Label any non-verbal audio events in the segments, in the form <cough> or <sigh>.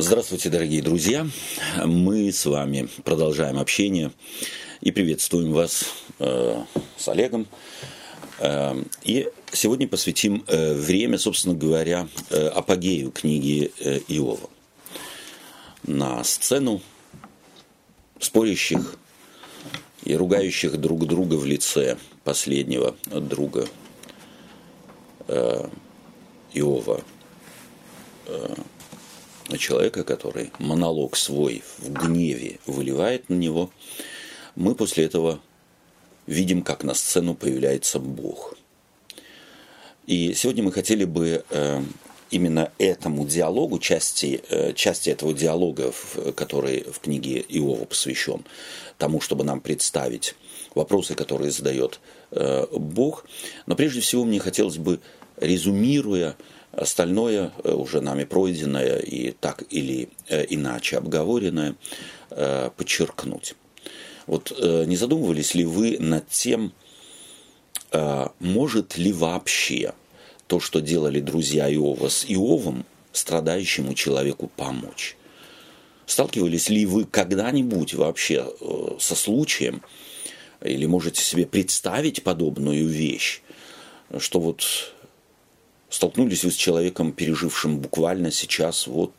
Здравствуйте, дорогие друзья. Мы с вами продолжаем общение и приветствуем вас э, с Олегом. Э, и сегодня посвятим э, время, собственно говоря, э, апогею книги э, Иова. На сцену спорящих и ругающих друг друга в лице последнего друга э, Иова. Э, человека, который монолог свой в гневе выливает на него, мы после этого видим, как на сцену появляется Бог. И сегодня мы хотели бы э, именно этому диалогу, части, э, части этого диалога, который в книге Иова посвящен тому, чтобы нам представить вопросы, которые задает э, Бог. Но прежде всего мне хотелось бы, резюмируя Остальное э, уже нами пройденное и так или э, иначе обговоренное э, подчеркнуть. Вот не задумывались ли вы над тем, может ли вообще то, что делали друзья Иова с Иовом, страдающему человеку помочь? Сталкивались ли вы когда-нибудь вообще со случаем, или можете себе представить подобную вещь, что вот Столкнулись вы с человеком, пережившим буквально сейчас, вот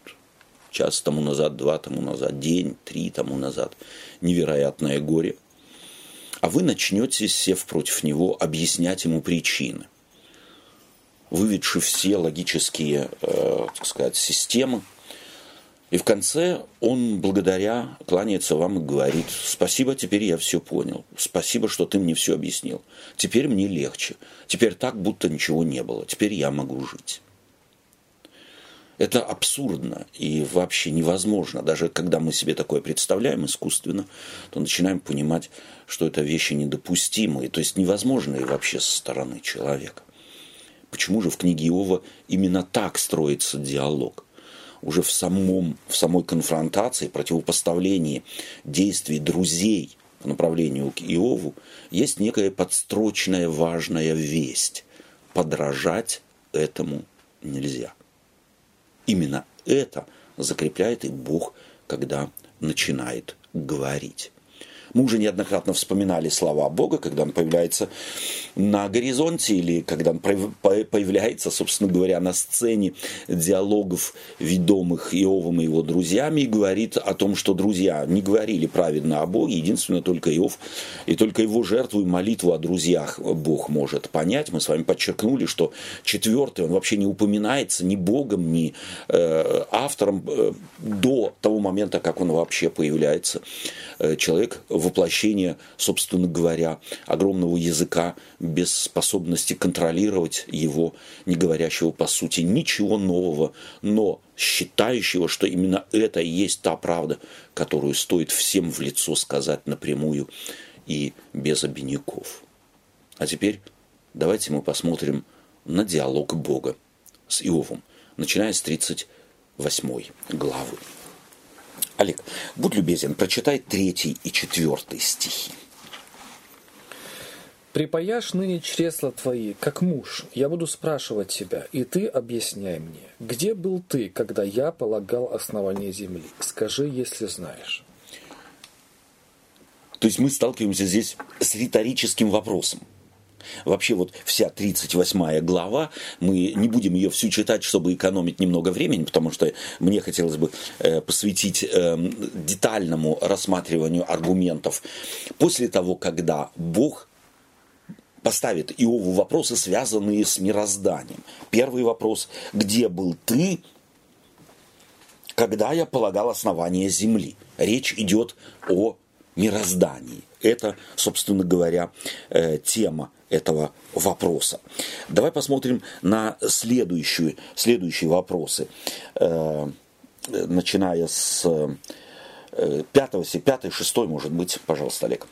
час тому назад, два тому назад, день, три тому назад, невероятное горе. А вы начнете, сев против него, объяснять ему причины. Выведши все логические, э, так сказать, системы, и в конце он благодаря кланяется вам и говорит, спасибо, теперь я все понял. Спасибо, что ты мне все объяснил. Теперь мне легче. Теперь так, будто ничего не было. Теперь я могу жить. Это абсурдно и вообще невозможно. Даже когда мы себе такое представляем искусственно, то начинаем понимать, что это вещи недопустимые, то есть невозможные вообще со стороны человека. Почему же в книге Иова именно так строится диалог? Уже в, самом, в самой конфронтации, противопоставлении действий друзей по направлению к Иову, есть некая подстрочная важная весть. Подражать этому нельзя. Именно это закрепляет и Бог, когда начинает говорить. Мы уже неоднократно вспоминали слова Бога, когда он появляется на горизонте или когда он появляется, собственно говоря, на сцене диалогов, ведомых Иовом и его друзьями, и говорит о том, что друзья не говорили праведно о Боге, единственно только Иов и только его жертву и молитву о друзьях Бог может понять. Мы с вами подчеркнули, что четвертый, он вообще не упоминается ни Богом, ни э, автором э, до того момента, как он вообще появляется. Э, человек воплощение, собственно говоря, огромного языка без способности контролировать его, не говорящего по сути ничего нового, но считающего, что именно это и есть та правда, которую стоит всем в лицо сказать напрямую и без обиняков. А теперь давайте мы посмотрим на диалог Бога с Иовом, начиная с 38 главы. Олег, будь любезен, прочитай третий и четвертый стихи. «Припаяшь ныне чресла твои, как муж, я буду спрашивать тебя, и ты объясняй мне, где был ты, когда я полагал основание земли? Скажи, если знаешь». То есть мы сталкиваемся здесь с риторическим вопросом. Вообще вот вся 38 глава, мы не будем ее всю читать, чтобы экономить немного времени, потому что мне хотелось бы э, посвятить эм, детальному рассматриванию аргументов после того, когда Бог поставит Иову вопросы, связанные с мирозданием. Первый вопрос, где был ты, когда я полагал основание земли? Речь идет о мироздании. Это, собственно говоря, э, тема этого вопроса. Давай посмотрим на следующие, следующие вопросы, э, начиная с э, пятого, пятый, шестой, может быть, пожалуйста, Олег.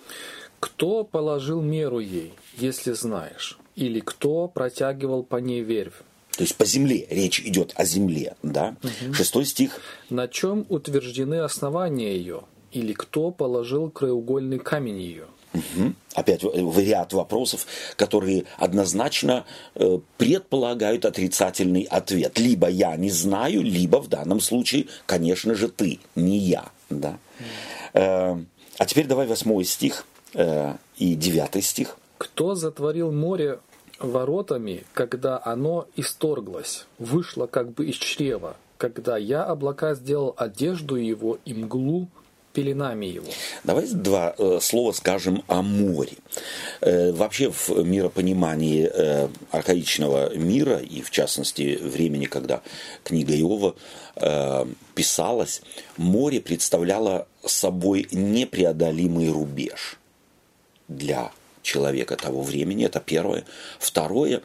Кто положил меру ей, если знаешь? Или кто протягивал по ней вервь? То есть по земле, речь идет о земле, да? Угу. Шестой стих. На чем утверждены основания ее? Или кто положил краеугольный камень ее? Угу. Опять ряд вопросов, которые однозначно э, предполагают отрицательный ответ. Либо я не знаю, либо в данном случае, конечно же, ты, не я. Да? Э, а теперь давай восьмой стих э, и девятый стих. Кто затворил море воротами, когда оно исторглось, вышло как бы из чрева, когда я облака сделал одежду его и мглу пеленами его. Давайте два э, слова скажем о море. Э, вообще в миропонимании э, архаичного мира, и в частности времени, когда книга Иова писалась, море представляло собой непреодолимый рубеж для человека того времени. Это первое. Второе,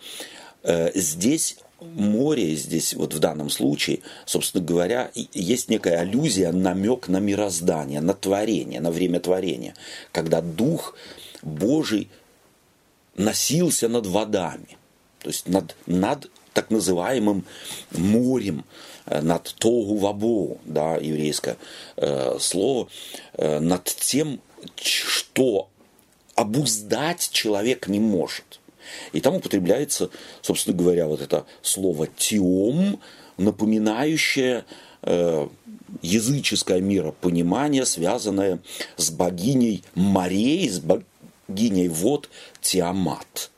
здесь море здесь, вот в данном случае, собственно говоря, есть некая аллюзия, намек на мироздание, на творение, на время творения, когда Дух Божий носился над водами, то есть над, над так называемым морем, э, над Тогу Вабоу, да, еврейское э, слово, э, над тем, что обуздать человек не может. И там употребляется, собственно говоря, вот это слово «тиом», напоминающее э, языческое миропонимание, связанное с богиней морей, с богиней вод Тиамат,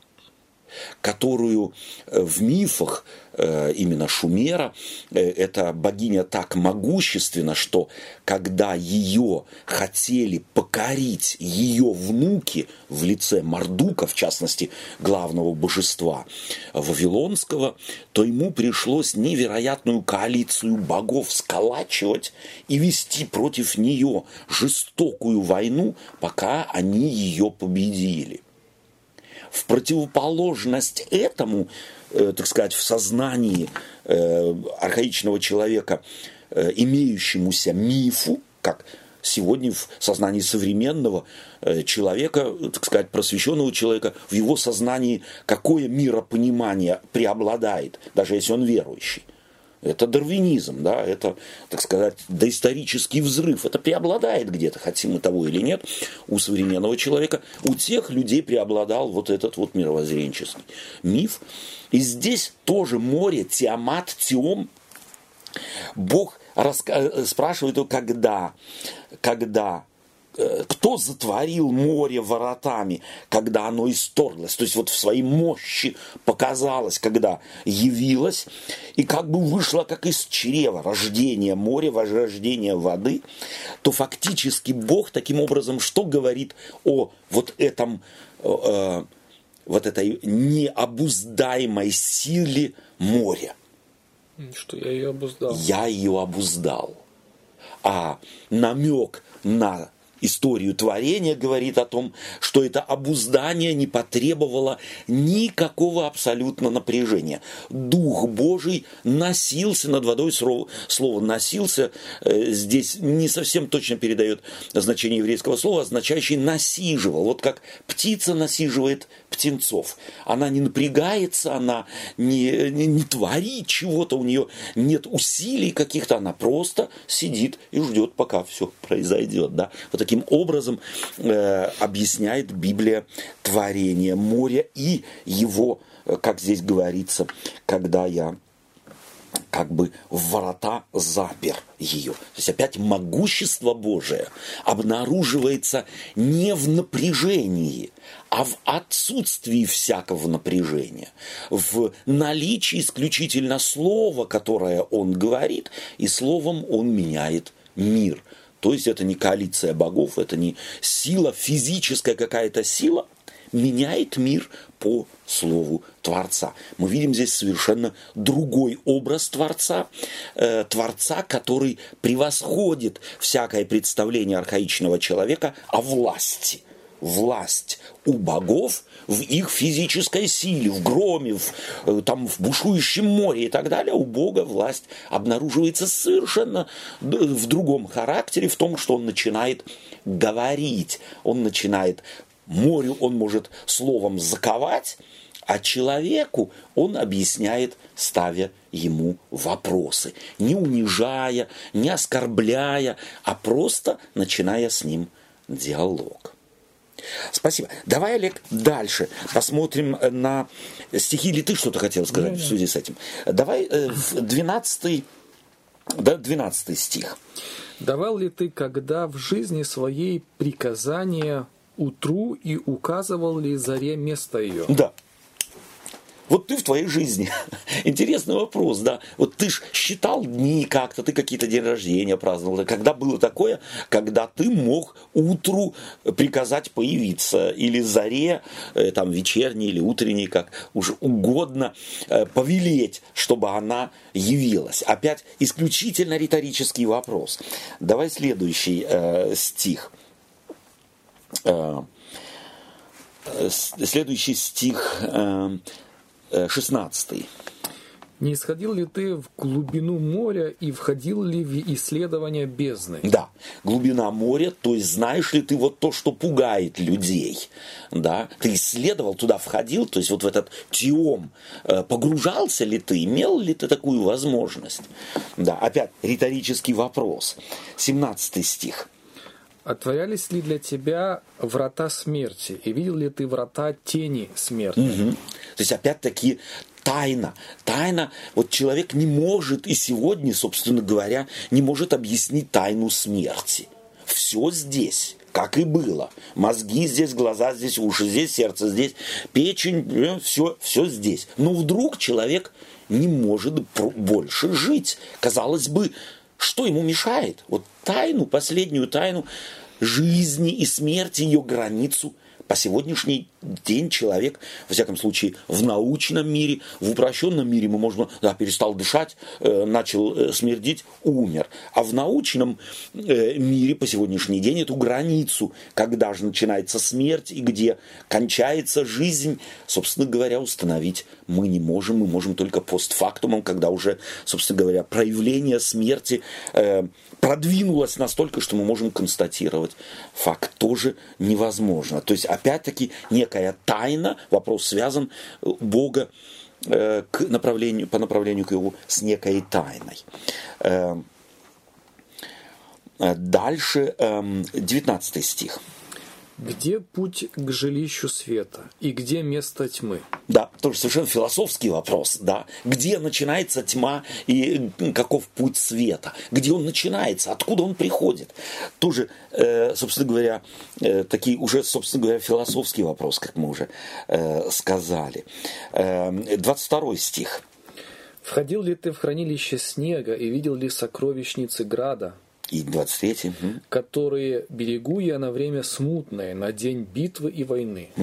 которую э, в мифах Э, именно Шумера. Э, эта богиня так могущественна, что когда ее хотели покорить ее внуки в лице Мардука, в частности, главного божества Вавилонского, то ему пришлось невероятную коалицию богов сколачивать и вести против нее жестокую войну, пока они ее победили. В противоположность этому Э, так сказать, в сознании э, архаичного человека, э, имеющемуся мифу, как сегодня в сознании современного человека, так сказать, просвещенного человека, в его сознании какое миропонимание преобладает, даже если он верующий. Это дарвинизм, да, это, так сказать, доисторический взрыв. Это преобладает где-то, хотим мы того или нет, у современного человека. У тех людей преобладал вот этот вот мировоззренческий миф. И здесь тоже море, Тиамат, Тиом. Бог раска... спрашивает его, когда, когда Э, кто затворил море воротами, когда оно исторглось, то есть вот в своей мощи показалось, когда явилось, и как бы вышло как из чрева рождение моря, возрождение воды, то фактически Бог таким образом что говорит о вот этом, э, вот этой необуздаемой силе моря? Что я ее обуздал. Я ее обуздал. А намек на историю творения говорит о том, что это обуздание не потребовало никакого абсолютно напряжения. Дух Божий носился над водой, слово «носился» э, здесь не совсем точно передает значение еврейского слова, означающий «насиживал». Вот как птица насиживает птенцов. Она не напрягается, она не, не, не творит чего-то, у нее нет усилий каких-то, она просто сидит и ждет, пока все произойдет. Да? Вот таким образом э, объясняет Библия творение моря и его, э, как здесь говорится, когда я как бы в ворота запер ее. То есть опять могущество Божие обнаруживается не в напряжении, а в отсутствии всякого напряжения, в наличии исключительно слова, которое он говорит, и словом он меняет мир. То есть это не коалиция богов, это не сила, физическая какая-то сила, меняет мир по слову Творца. Мы видим здесь совершенно другой образ Творца, э, Творца, который превосходит всякое представление архаичного человека о власти – власть у богов в их физической силе, в громе, в, э, там, в бушующем море и так далее, у Бога власть обнаруживается совершенно в другом характере, в том, что он начинает говорить, он начинает морю, он может словом заковать, а человеку он объясняет, ставя ему вопросы, не унижая, не оскорбляя, а просто начиная с ним диалог. Спасибо. Давай, Олег, дальше посмотрим на стихи. Или ты что-то хотел сказать Не, в не. связи с этим? Давай э, в 12, да, 12 стих. Давал ли ты когда в жизни своей приказания утру и указывал ли заре место ее? Да. Вот ты в твоей жизни. <laughs> Интересный вопрос, да. Вот ты ж считал дни как-то, ты какие-то день рождения праздновал. Когда было такое, когда ты мог утру приказать появиться, или заре, э, там, вечерней или утренней, как уж угодно, э, повелеть, чтобы она явилась. Опять исключительно риторический вопрос. Давай следующий э, стих. Э, э, следующий стих э, э, 16. Не исходил ли ты в глубину моря и входил ли в исследование бездны? Да, глубина моря, то есть знаешь ли ты вот то, что пугает людей, да, ты исследовал, туда входил, то есть вот в этот теом э, погружался ли ты, имел ли ты такую возможность? Да, опять риторический вопрос. 17 стих. Отворялись ли для тебя врата смерти? И видел ли ты врата тени смерти? Мгм. То есть опять-таки тайна. Тайна, вот человек не может и сегодня, собственно говоря, не может объяснить тайну смерти. Все здесь, как и было. Мозги здесь, глаза здесь, уши здесь, сердце здесь, печень, все, все здесь. Но вдруг человек не может больше жить. Казалось бы, что ему мешает? Вот тайну, последнюю тайну жизни и смерти, ее границу по сегодняшний день человек, во всяком случае, в научном мире, в упрощенном мире мы можем, да, перестал дышать, э, начал э, смердить, умер. А в научном э, мире по сегодняшний день эту границу, когда же начинается смерть и где кончается жизнь, собственно говоря, установить мы не можем. Мы можем только постфактумом, когда уже, собственно говоря, проявление смерти продвинулось настолько, что мы можем констатировать факт тоже невозможно. То есть, опять-таки, некая тайна, вопрос связан э, Бога э, к направлению, по направлению к его с некой тайной. Э, э, Дальше эм, 19 стих. Где путь к жилищу света? И где место тьмы? Да, тоже совершенно философский вопрос, да. Где начинается тьма и каков путь света? Где он начинается? Откуда он приходит? Тоже, э, собственно говоря, э, такие уже, собственно говоря, философский вопрос, как мы уже э, сказали. Э, 22 стих. Входил ли ты в хранилище снега и видел ли сокровищницы града, И 23. мгм. которые берегу я на время смутное, на день битвы и войны? Э,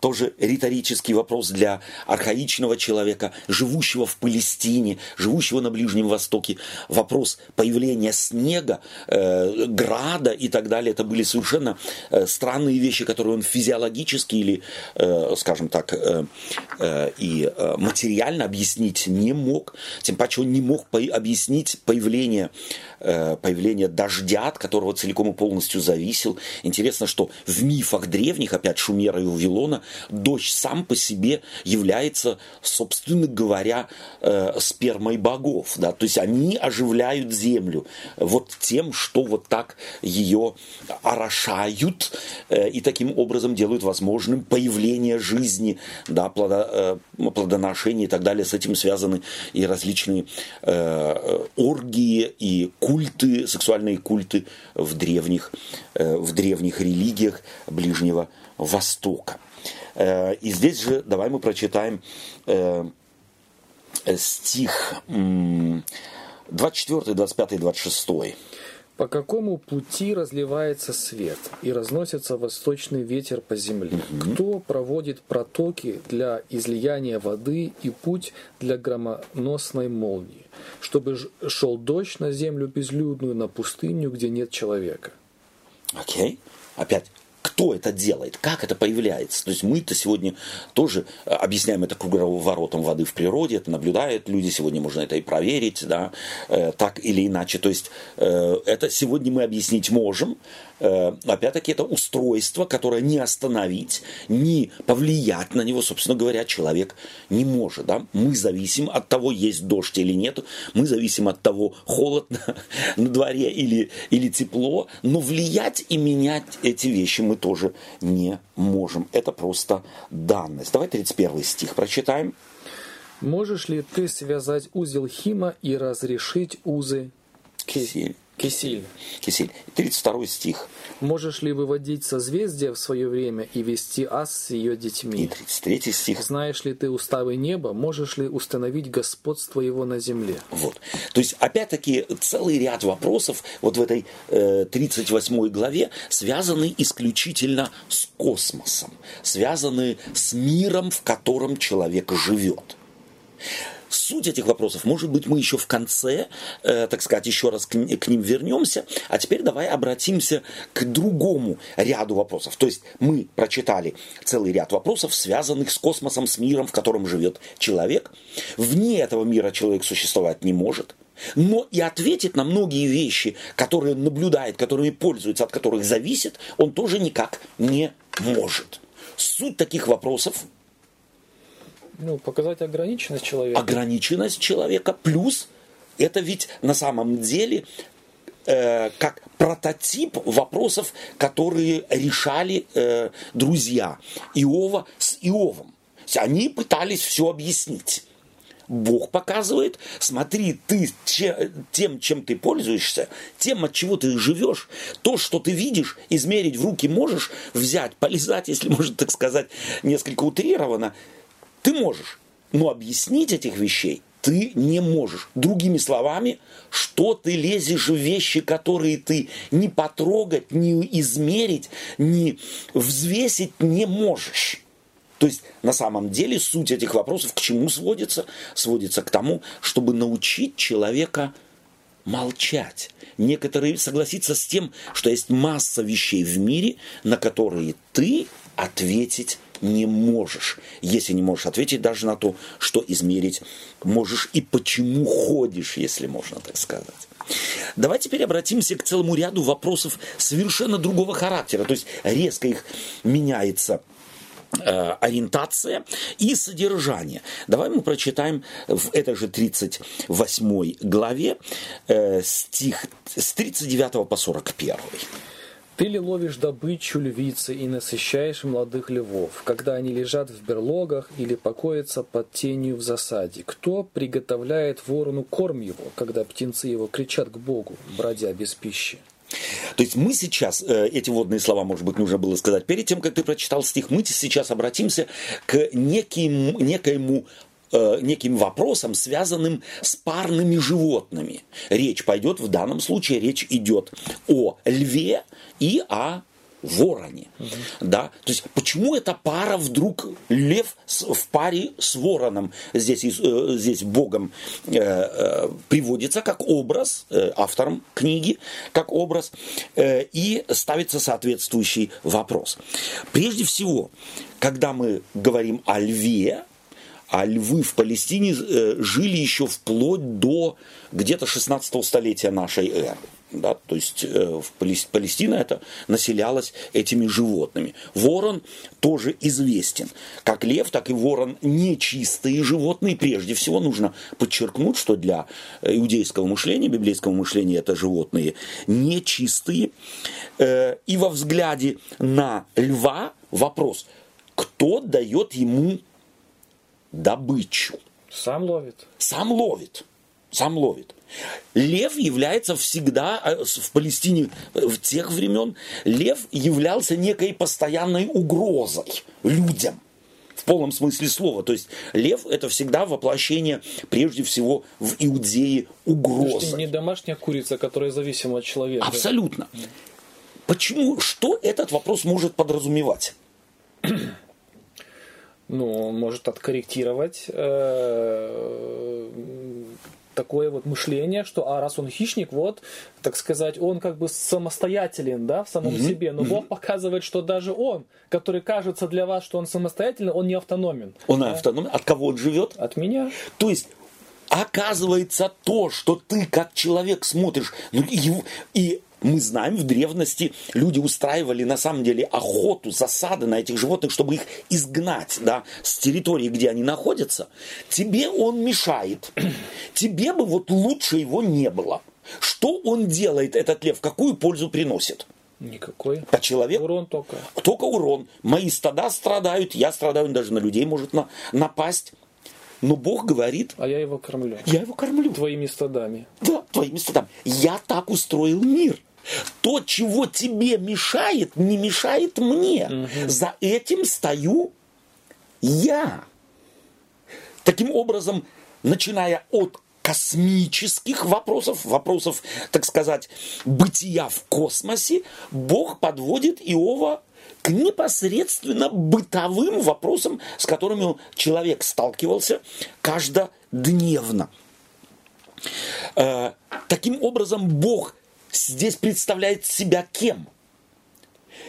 тоже риторический вопрос для архаичного человека, живущего в Палестине, живущего на Ближнем Востоке. Вопрос появления снега, э, града и так далее. Это были совершенно э, странные вещи, которые он физиологически или, э, скажем так, э, э, и э, материально объяснить не мог. Тем паче он не мог объяснить появление, э, появление дождя, от которого целиком и полностью зависел. Интересно, что в мифах древних, опять Шумера и Вавилона, дождь сам по себе является, собственно говоря, э, спермой богов. Да? То есть они оживляют землю вот тем, что вот так ее орошают э, и таким образом делают возможным появление жизни, да, э, плодоношение и так далее. С этим связаны и различные э, оргии и культы, сексуальные культы в древних, э, в древних религиях Ближнего Востока. Э, И здесь же давай мы прочитаем э, стих м, 24, 25, 26. По какому пути разливается свет и разносится восточный ветер по земле? Кто проводит протоки для излияния воды и путь для громоносной молнии, чтобы шел дождь на землю безлюдную, на пустыню, где нет человека? Окей. Опять, кто это делает, как это появляется. То есть мы-то сегодня тоже э, объясняем это круговоротом воды в природе, это наблюдают люди, сегодня можно это и проверить, да, э, так или иначе. То есть э, это сегодня мы объяснить можем, опять-таки, это устройство, которое не остановить, не повлиять на него, собственно говоря, человек не может. Да? Мы зависим от того, есть дождь или нет, мы зависим от того, холодно <laughs> на дворе или, или тепло, но влиять и менять эти вещи мы тоже не можем. Это просто данность. Давай 31 стих прочитаем. Можешь ли ты связать узел Хима и разрешить узы Кисель. Кисиль? Кисель. 32 стих. Можешь ли выводить созвездия в свое время и вести ас с ее И детьми? 33 стих. Знаешь ли ты уставы неба? Можешь ли установить господство его на земле? Вот. То есть, опять-таки, целый ряд вопросов вот в этой э, 38 главе связаны исключительно с космосом, связаны с миром, в котором человек живет. Суть этих вопросов, может быть, мы еще в конце, э, так сказать, еще раз к, к ним вернемся. А теперь давай обратимся к другому ряду вопросов. То есть мы прочитали целый ряд вопросов, связанных с космосом, с миром, в котором живет человек. Вне этого мира человек существовать не может. Но и ответить на многие вещи, которые он наблюдает, которыми пользуется, от которых зависит, он тоже никак не может. Суть таких вопросов Ну, показать ограниченность человека. ограниченность человека, плюс это ведь на самом деле э, как прототип вопросов, которые решали э, друзья Иова с Иовом. Они пытались все объяснить. Бог показывает, смотри, ты че- тем, чем ты пользуешься, тем, от чего ты живешь, то, что ты видишь, измерить в руки можешь, взять, полезать, если можно так сказать, несколько утрированно, ты можешь, но объяснить этих вещей ты не можешь. Другими словами, что ты лезешь в вещи, которые ты не потрогать, не измерить, не взвесить не можешь. То есть на самом деле суть этих вопросов к чему сводится? Сводится к тому, чтобы научить человека молчать. Некоторые согласиться с тем, что есть масса вещей в мире, на которые ты ответить не можешь. Если не можешь ответить даже на то, что измерить можешь и почему ходишь, если можно так сказать. Давай теперь обратимся к целому ряду вопросов совершенно другого характера. То есть резко их меняется э, ориентация и содержание. Давай мы прочитаем в этой же 38 главе э, стих с 39 по 41. Ты ли ловишь добычу львицы и насыщаешь молодых львов, когда они лежат в берлогах или покоятся под тенью в засаде? Кто приготовляет ворону корм его, когда птенцы его кричат к Богу, бродя без пищи? То есть мы сейчас, э, эти водные слова, может быть, нужно было сказать перед тем, как ты прочитал стих, мы сейчас обратимся к неким, некоему э, неким вопросам, связанным с парными животными. Речь пойдет, в данном случае речь идет о льве и о вороне. Да? То есть почему эта пара вдруг лев с- в паре с вороном здесь, э, здесь Богом э, э, приводится как образ, э, автором книги, как образ, э, и ставится соответствующий вопрос. Прежде всего, когда мы говорим о льве, а львы в Палестине э, жили еще вплоть до где-то 16 столетия нашей эры. Да, то есть э, Палестина это населялась этими животными. Ворон тоже известен. Как лев, так и ворон нечистые животные. Прежде всего нужно подчеркнуть, что для иудейского мышления, библейского мышления это животные нечистые. Э, И во взгляде на льва вопрос, кто дает ему добычу. Сам ловит. Сам ловит. Сам ловит. Лев является всегда, э, в Палестине э, в тех времен, лев являлся некой постоянной угрозой людям. В полном смысле слова. То есть лев это всегда воплощение, прежде всего, в Иудее угрозы. Почти не домашняя курица, которая зависима от человека. Абсолютно. Почему? Что этот вопрос может подразумевать? Ну, он может откорректировать э, такое вот мышление, что а раз он хищник, вот, так сказать, он как бы самостоятелен, да, в самом себе. Но Бог показывает, что даже он, который кажется для вас, что он самостоятельный, он не автономен. Он автономный. От кого он живет? От меня. То есть оказывается то, что ты как человек смотришь, ну, и, и мы знаем, в древности люди устраивали на самом деле охоту, засады на этих животных, чтобы их изгнать да, с территории, где они находятся. Тебе он мешает. <clears throat> Тебе бы вот лучше его не было. Что он делает, этот лев? Какую пользу приносит? Никакой. По человеку? Урон только. Только урон. Мои стада страдают, я страдаю, он даже на людей может на, напасть. Но Бог говорит, А я его кормлю. я его кормлю. Твоими стадами. Да, твоими стадами. Я так устроил мир. То, чего тебе мешает, не мешает мне. За этим стою я. Таким образом, начиная от космических вопросов, вопросов, так сказать, бытия в космосе, Бог подводит Иова к непосредственно бытовым вопросам, с которыми человек сталкивался каждодневно. Э, Таким образом, Бог здесь представляет себя кем?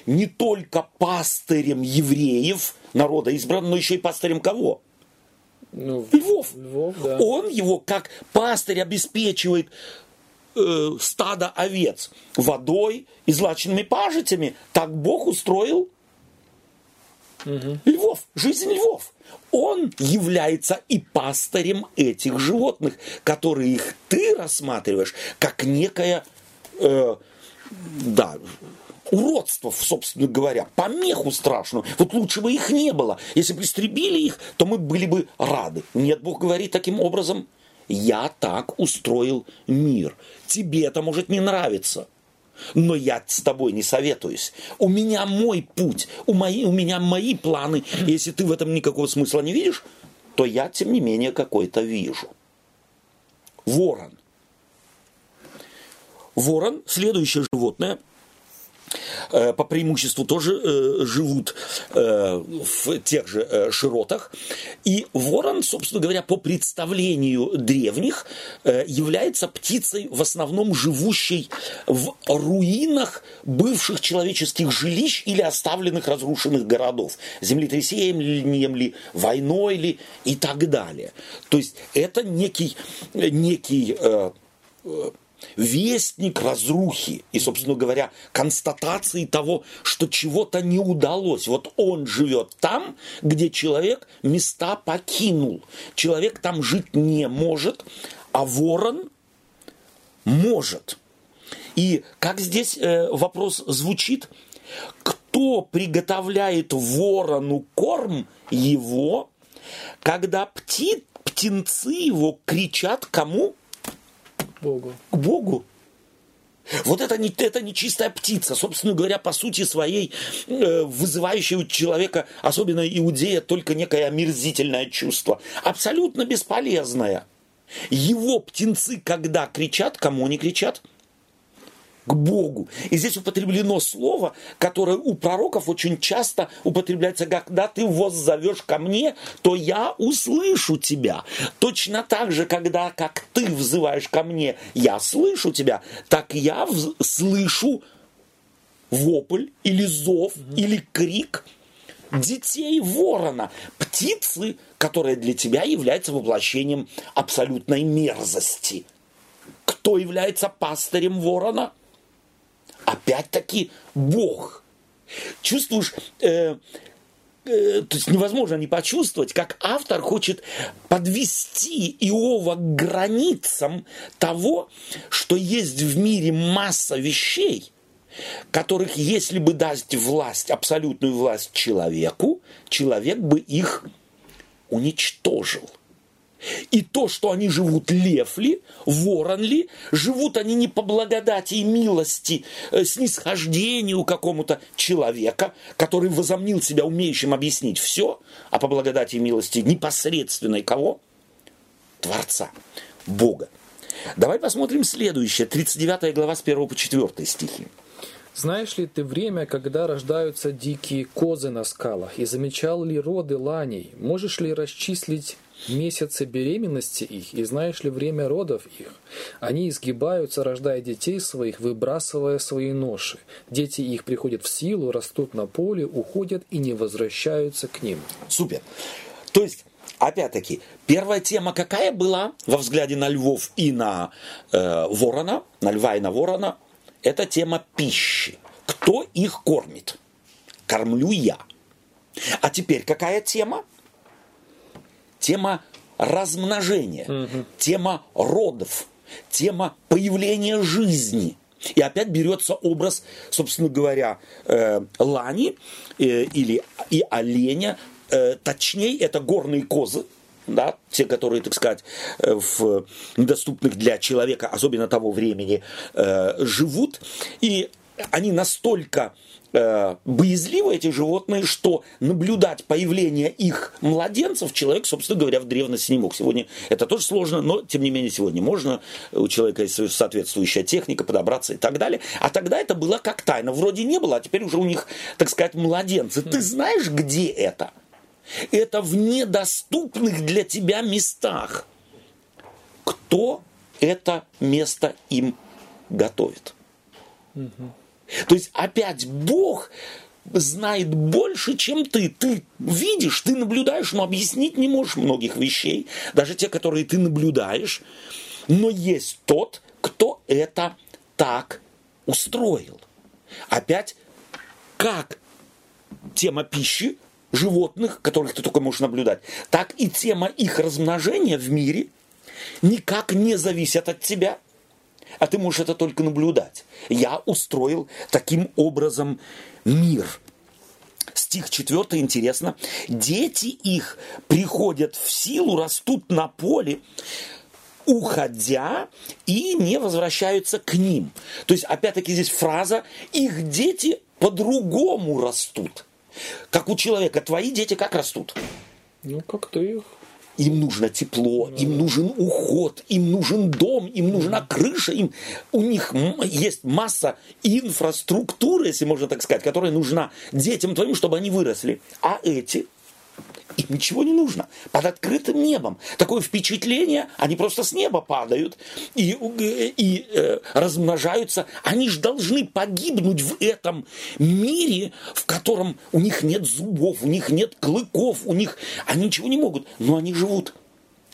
Не только пастырем евреев, народа избранного, но еще и пастырем кого? Ну, Львов. Львов, да. Он его как пастырь обеспечивает э, стадо овец водой и злачными пажитями. Так Бог устроил львов, жизнь львов. Он является и пастырем этих животных, которые их ты рассматриваешь как некое, э, да, уродство, собственно говоря, помеху страшную. Вот лучше бы их не было. Если бы истребили их, то мы были бы рады. Нет, Бог говорит таким образом, я так устроил мир. Тебе это может не нравиться. Но я с тобой не советуюсь. У меня мой путь, у, мои, у меня мои планы. Если ты в этом никакого смысла не видишь, то я, тем не менее, какой-то вижу. Ворон. Ворон – следующее животное – э, по преимуществу тоже э, живут э, в тех же э, широтах. И ворон, собственно говоря, по представлению древних, э, является птицей в основном живущей в руинах бывших человеческих жилищ или оставленных разрушенных городов. Землетрясением ли, войной ли и так далее. То есть это некий, некий э, вестник разрухи и, собственно говоря, констатации того, что чего-то не удалось. Вот он живет там, где человек места покинул. Человек там жить не может, а ворон может. И как здесь э, вопрос звучит? Кто приготовляет ворону корм его, когда пти, птенцы его кричат кому? Богу. к Богу. Вот это не, это не чистая птица, собственно говоря, по сути своей, э, вызывающая у человека, особенно иудея, только некое омерзительное чувство. Абсолютно бесполезное. Его птенцы, когда кричат, кому они кричат? К Богу. И здесь употреблено слово, которое у пророков очень часто употребляется, когда ты воззовешь ко мне, то я услышу тебя. Точно так же, когда как ты взываешь ко мне, я слышу тебя, так я вз- слышу вопль или зов или крик детей ворона, птицы, которая для тебя является воплощением абсолютной мерзости. Кто является пастырем ворона? Опять-таки Бог. Чувствуешь, э, э, то есть невозможно не почувствовать, как автор хочет подвести Иова к границам того, что есть в мире масса вещей, которых, если бы дать власть, абсолютную власть человеку, человек бы их уничтожил. И то, что они живут лев ли, ворон ли, живут они не по благодати и милости, э, снисхождению какому-то человека, который возомнил себя умеющим объяснить все, а по благодати и милости непосредственной кого? Творца, Бога. Давай посмотрим следующее, 39 глава с 1 по 4 стихи. Знаешь ли ты время, когда рождаются дикие козы на скалах? И замечал ли роды ланей? Можешь ли расчислить месяцы беременности их? И знаешь ли время родов их? Они изгибаются, рождая детей своих, выбрасывая свои ноши. Дети их приходят в силу, растут на поле, уходят и не возвращаются к ним. Супер. То есть, опять-таки, первая тема какая была во взгляде на львов и на э, ворона, на льва и на ворона? это тема пищи. Кто их кормит? Кормлю я. А теперь какая тема? Тема размножения, угу. тема родов, тема появления жизни. И опять берется образ, собственно говоря, э, лани э, или и оленя, э, точнее, это горные козы, да, те, которые, так сказать, э, в недоступных для человека, особенно того времени, э, живут, и они настолько э, боязливы, эти животные, что наблюдать появление их младенцев человек, собственно говоря, в древности не мог. Сегодня это тоже сложно, но, тем не менее, сегодня можно, у человека есть соответствующая техника, подобраться и так далее. А тогда это было как тайна. Вроде не было, а теперь уже у них, так сказать, младенцы. Ты знаешь, где это? Это в недоступных для тебя местах. Кто это место им готовит? То есть опять Бог знает больше, чем ты. Ты видишь, ты наблюдаешь, но объяснить не можешь многих вещей, даже те, которые ты наблюдаешь. Но есть тот, кто это так устроил. Опять, как тема пищи животных, которых ты только можешь наблюдать, так и тема их размножения в мире никак не зависит от тебя – а ты можешь это только наблюдать. Я устроил таким образом мир. Стих 4 интересно. Дети их приходят в силу, растут на поле, уходя и не возвращаются к ним. То есть, опять-таки, здесь фраза «их дети по-другому растут». Как у человека, твои дети как растут? Ну, как ты их им нужно тепло, им нужен уход, им нужен дом, им нужна крыша, им, у них есть масса инфраструктуры, если можно так сказать, которая нужна детям твоим, чтобы они выросли. А эти им ничего не нужно. Под открытым небом. Такое впечатление, они просто с неба падают и, и э, размножаются. Они же должны погибнуть в этом мире, в котором у них нет зубов, у них нет клыков, у них... Они ничего не могут, но они живут.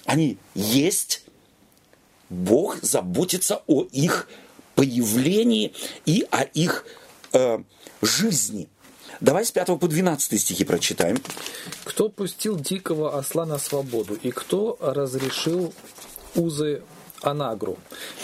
Они есть. Бог заботится о их появлении и о их э, жизни. Давай с 5 по 12 стихи прочитаем. Кто пустил дикого осла на свободу, и кто разрешил узы Анагру,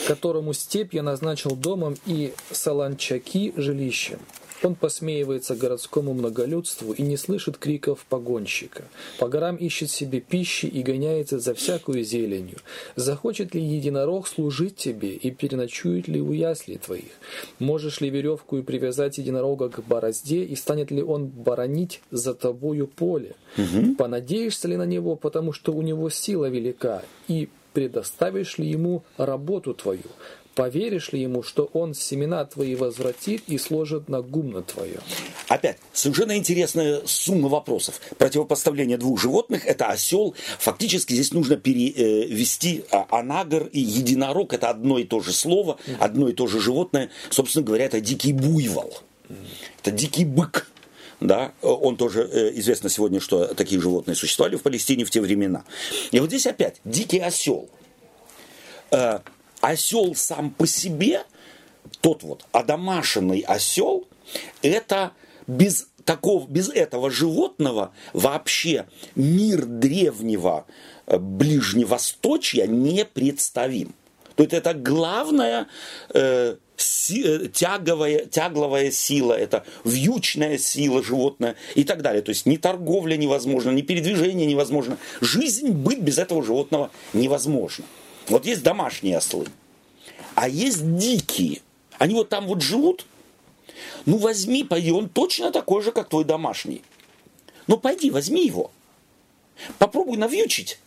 которому степь я назначил домом и Саланчаки жилищем. Он посмеивается городскому многолюдству и не слышит криков погонщика. По горам ищет себе пищи и гоняется за всякую зеленью. Захочет ли единорог служить тебе и переночует ли у яслей твоих? Можешь ли веревку и привязать единорога к борозде, и станет ли он боронить за тобою поле? Угу. Понадеешься ли на него, потому что у него сила велика, и предоставишь ли ему работу твою? Поверишь ли ему, что он семена твои возвратит и сложит на гумно твое? Опять, совершенно интересная сумма вопросов. Противопоставление двух животных – это осел. Фактически здесь нужно перевести а, анагар и единорог – это одно и то же слово, одно и то же животное. Собственно говоря, это дикий буйвол. Это дикий бык. Да, он тоже э, известно сегодня, что такие животные существовали в Палестине в те времена. И вот здесь опять дикий осел э, осел сам по себе, тот вот одомашенный осел, это без такого, без этого животного вообще мир древнего э, Ближневосточья не представим. То есть это главная э, си, э, тяговая, тягловая сила, это вьючная сила животное и так далее. То есть ни торговля невозможна, ни передвижение невозможно. Жизнь, быть без этого животного невозможно. Вот есть домашние ослы, а есть дикие. Они вот там вот живут. Ну возьми, пойди, он точно такой же, как твой домашний. Ну пойди, возьми его. Попробуй навьючить.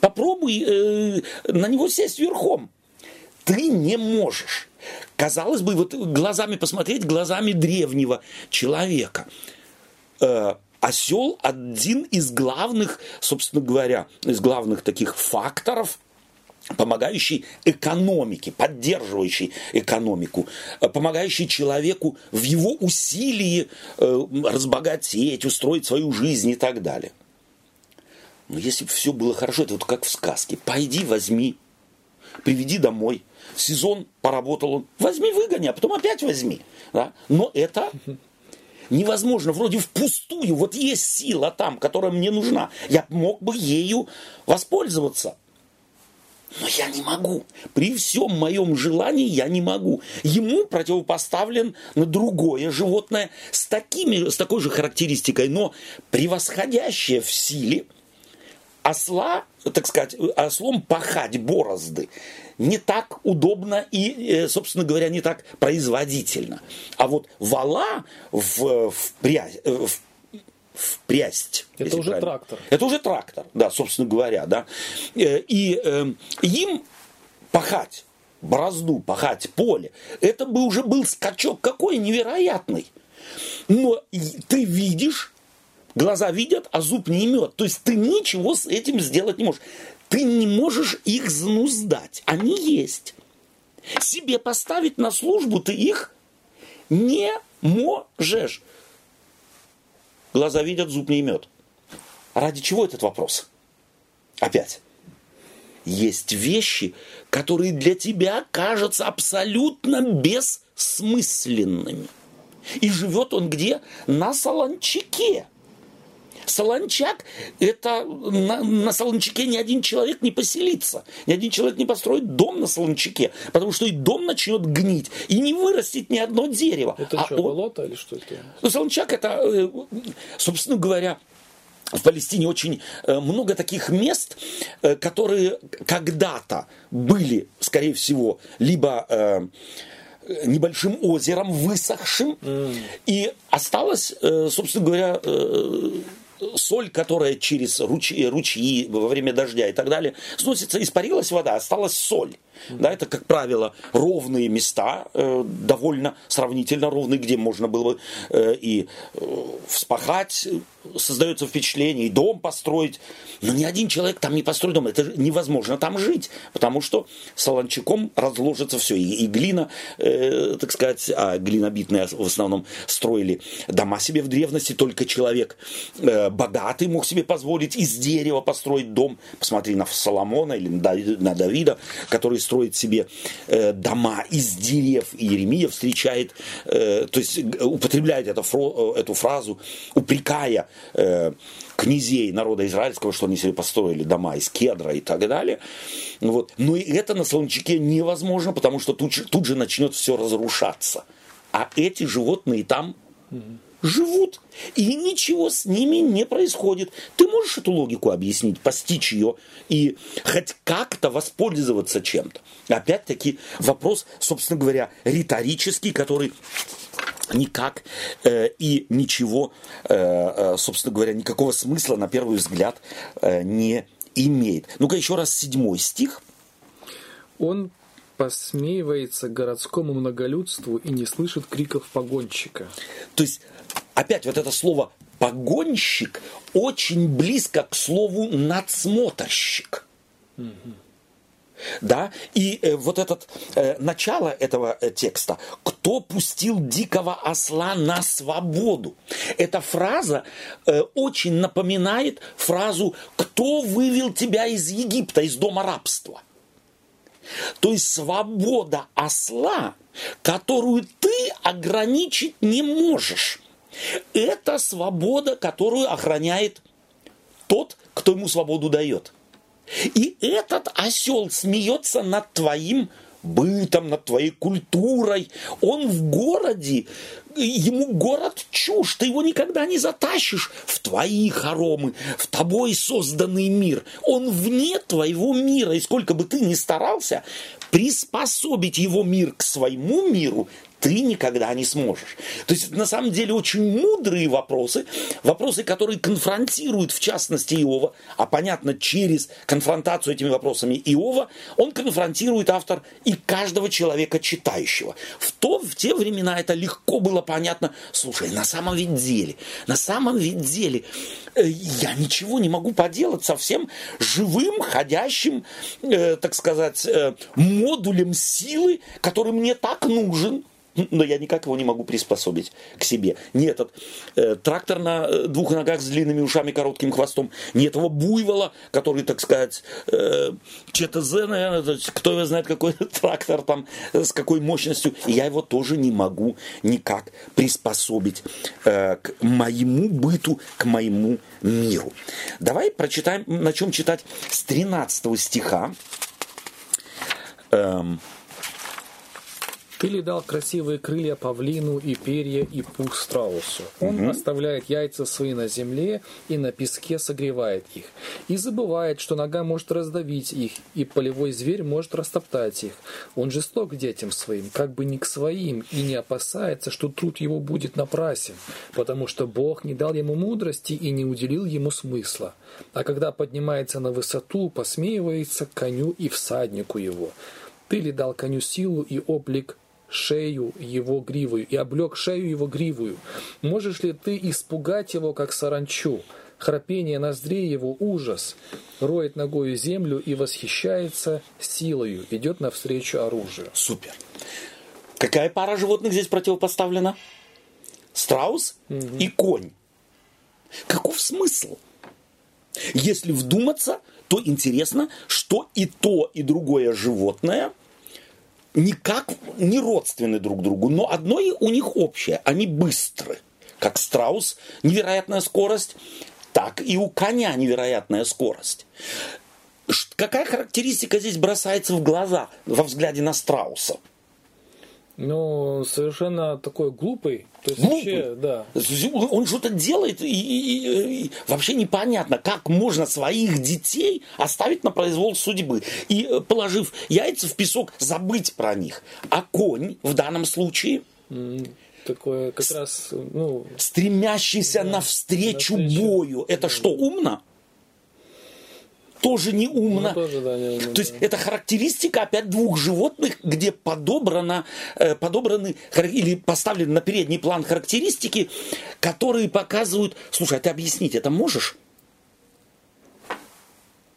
Попробуй э, на него сесть верхом. Ты не можешь. Казалось бы, вот глазами посмотреть, глазами древнего человека. Э, осел один из главных, собственно говоря, из главных таких факторов помогающий экономике, поддерживающий экономику, э, помогающий человеку в его усилии э, разбогатеть, устроить свою жизнь и так далее. Но если бы все было хорошо, это вот как в сказке. Пойди, возьми, приведи домой, сезон поработал он, возьми, выгони, а потом опять возьми. Да? Но это невозможно, вроде впустую, вот есть сила там, которая мне нужна, я мог бы ею воспользоваться. Но я не могу. При всем моем желании я не могу. Ему противопоставлен другое животное с, такими, с такой же характеристикой, но превосходящее в силе осла, так сказать, ослом пахать борозды не так удобно и, э, собственно говоря, не так производительно. А вот вала в, в. Э, в в прясть. Это уже правильно. трактор. Это уже трактор, да, собственно говоря, да. Э, и э, им пахать борозду, пахать поле, это бы уже был скачок какой невероятный. Но ты видишь, глаза видят, а зуб не имет. То есть ты ничего с этим сделать не можешь. Ты не можешь их зануздать. Они есть. Себе поставить на службу ты их не можешь. Глаза видят, зуб не имет. Ради чего этот вопрос? Опять. Есть вещи, которые для тебя кажутся абсолютно бессмысленными. И живет он где? На Солончаке. Солончак, это на, на Солончаке ни один человек не поселится. Ни один человек не построит дом на Солончаке, потому что и дом начнет гнить, и не вырастет ни одно дерево. Это а что, он... болото или что это? Ну, Солончак это, э, собственно говоря, в Палестине очень э, много таких мест, э, которые когда-то были, скорее всего, либо небольшим озером высохшим, mm. и осталось, собственно говоря, соль, которая через ручьи, ручьи во время дождя и так далее, сносится, испарилась вода, осталась соль. Да, это, как правило, ровные места, э, довольно сравнительно ровные, где можно было бы э, и э, вспахать, создается впечатление, и дом построить. Но ни один человек там не построит дом. Это невозможно там жить, потому что солончаком разложится все. И, и глина, э, так сказать, а глинобитные в основном строили дома себе в древности. Только человек э, богатый мог себе позволить из дерева построить дом. Посмотри на Соломона или на Давида, который строит себе э, дома из дерев. И Еремия встречает, э, то есть употребляет это, эту фразу, упрекая э, князей народа израильского, что они себе построили дома из кедра и так далее. Вот. Но и это на Солончаке невозможно, потому что тут, тут же начнет все разрушаться. А эти животные там живут, и ничего с ними не происходит. Ты можешь эту логику объяснить, постичь ее и хоть как-то воспользоваться чем-то? Опять-таки вопрос, собственно говоря, риторический, который никак э, и ничего, э, э, собственно говоря, никакого смысла на первый взгляд э, не имеет. Ну-ка еще раз седьмой стих. Он посмеивается городскому многолюдству и не слышит криков погонщика. То есть, опять вот это слово погонщик очень близко к слову надсмотрщик. Да? И э, вот это э, начало этого э, текста «Кто пустил дикого осла на свободу?» Эта фраза э, очень напоминает фразу «Кто вывел тебя из Египта, из дома рабства?» То есть свобода осла, которую ты ограничить не можешь. Это свобода, которую охраняет тот, кто ему свободу дает. И этот осел смеется над твоим бытом, над твоей культурой. Он в городе, ему город чушь, ты его никогда не затащишь в твои хоромы, в тобой созданный мир. Он вне твоего мира, и сколько бы ты ни старался приспособить его мир к своему миру, ты никогда не сможешь. То есть, на самом деле, очень мудрые вопросы, вопросы, которые конфронтируют, в частности, Иова, а понятно, через конфронтацию этими вопросами Иова, он конфронтирует автор и каждого человека читающего. В, то, в те времена это легко было понятно. Слушай, на самом ведь деле, на самом ведь деле, э, я ничего не могу поделать со всем живым, ходящим, э, так сказать, э, модулем силы, который мне так нужен – но я никак его не могу приспособить к себе. Не этот э, трактор на э, двух ногах с длинными ушами, коротким хвостом, не этого буйвола, который, так сказать, э, ЧТЗ, наверное, кто его знает, какой <laughs> трактор там, с какой мощностью. Я его тоже не могу никак приспособить э, к моему быту, к моему миру. Давай прочитаем, начнем читать с 13 стиха. Эм, ты ли дал красивые крылья павлину и перья и пух страусу? Он угу. оставляет яйца свои на земле и на песке согревает их. И забывает, что нога может раздавить их, и полевой зверь может растоптать их. Он жесток к детям своим, как бы не к своим, и не опасается, что труд его будет напрасен, потому что Бог не дал ему мудрости и не уделил ему смысла. А когда поднимается на высоту, посмеивается коню и всаднику его. Ты ли дал коню силу и облик шею его гривую и облег шею его гривую. Можешь ли ты испугать его, как саранчу? Храпение ноздрей его ужас. Роет ногою землю и восхищается силою. Идет навстречу оружию. Супер. Какая пара животных здесь противопоставлена? Страус угу. и конь. Каков смысл? Если вдуматься, то интересно, что и то, и другое животное – никак не родственны друг другу, но одно у них общее. Они быстры. Как страус невероятная скорость, так и у коня невероятная скорость. Какая характеристика здесь бросается в глаза во взгляде на страуса? Ну, совершенно такой глупый. То есть глупый. Вообще, да. Он что-то делает, и, и, и вообще непонятно, как можно своих детей оставить на произвол судьбы. И, э, положив яйца в песок, забыть про них. А конь в данном случае... Такое как раз, ну... Стремящийся да, навстречу, навстречу бою. Это что, умно? Тоже не умно. Ну, тоже, да, не умно То есть это характеристика опять двух животных, где подобрано, э, подобраны или поставлены на передний план характеристики, которые показывают, слушай, а ты объяснить это можешь?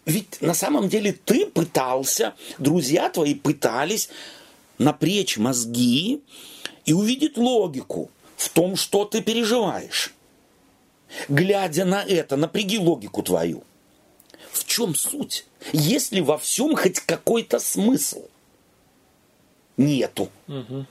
Ведь на самом деле ты пытался, друзья твои пытались напрячь мозги и увидеть логику в том, что ты переживаешь. Глядя на это, напряги логику твою в чем суть? Есть ли во всем хоть какой-то смысл? Нету. Угу.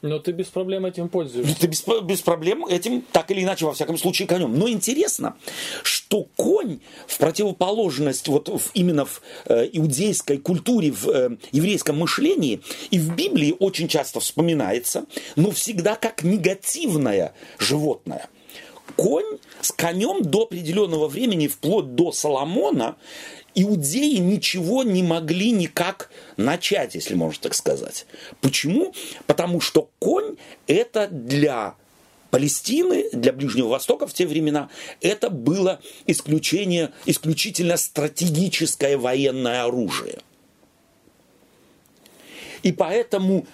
Но ты без проблем этим пользуешься. Ты без, без проблем этим, так или иначе, во всяком случае, конем. Но интересно, что конь в противоположность вот в, именно в э, иудейской культуре, в э, еврейском мышлении и в Библии очень часто вспоминается, но всегда как негативное животное – конь с конем до определенного времени, вплоть до Соломона, иудеи ничего не могли никак начать, если можно так сказать. Почему? Потому что конь это для Палестины, для Ближнего Востока в те времена, это было исключение, исключительно стратегическое военное оружие. И поэтому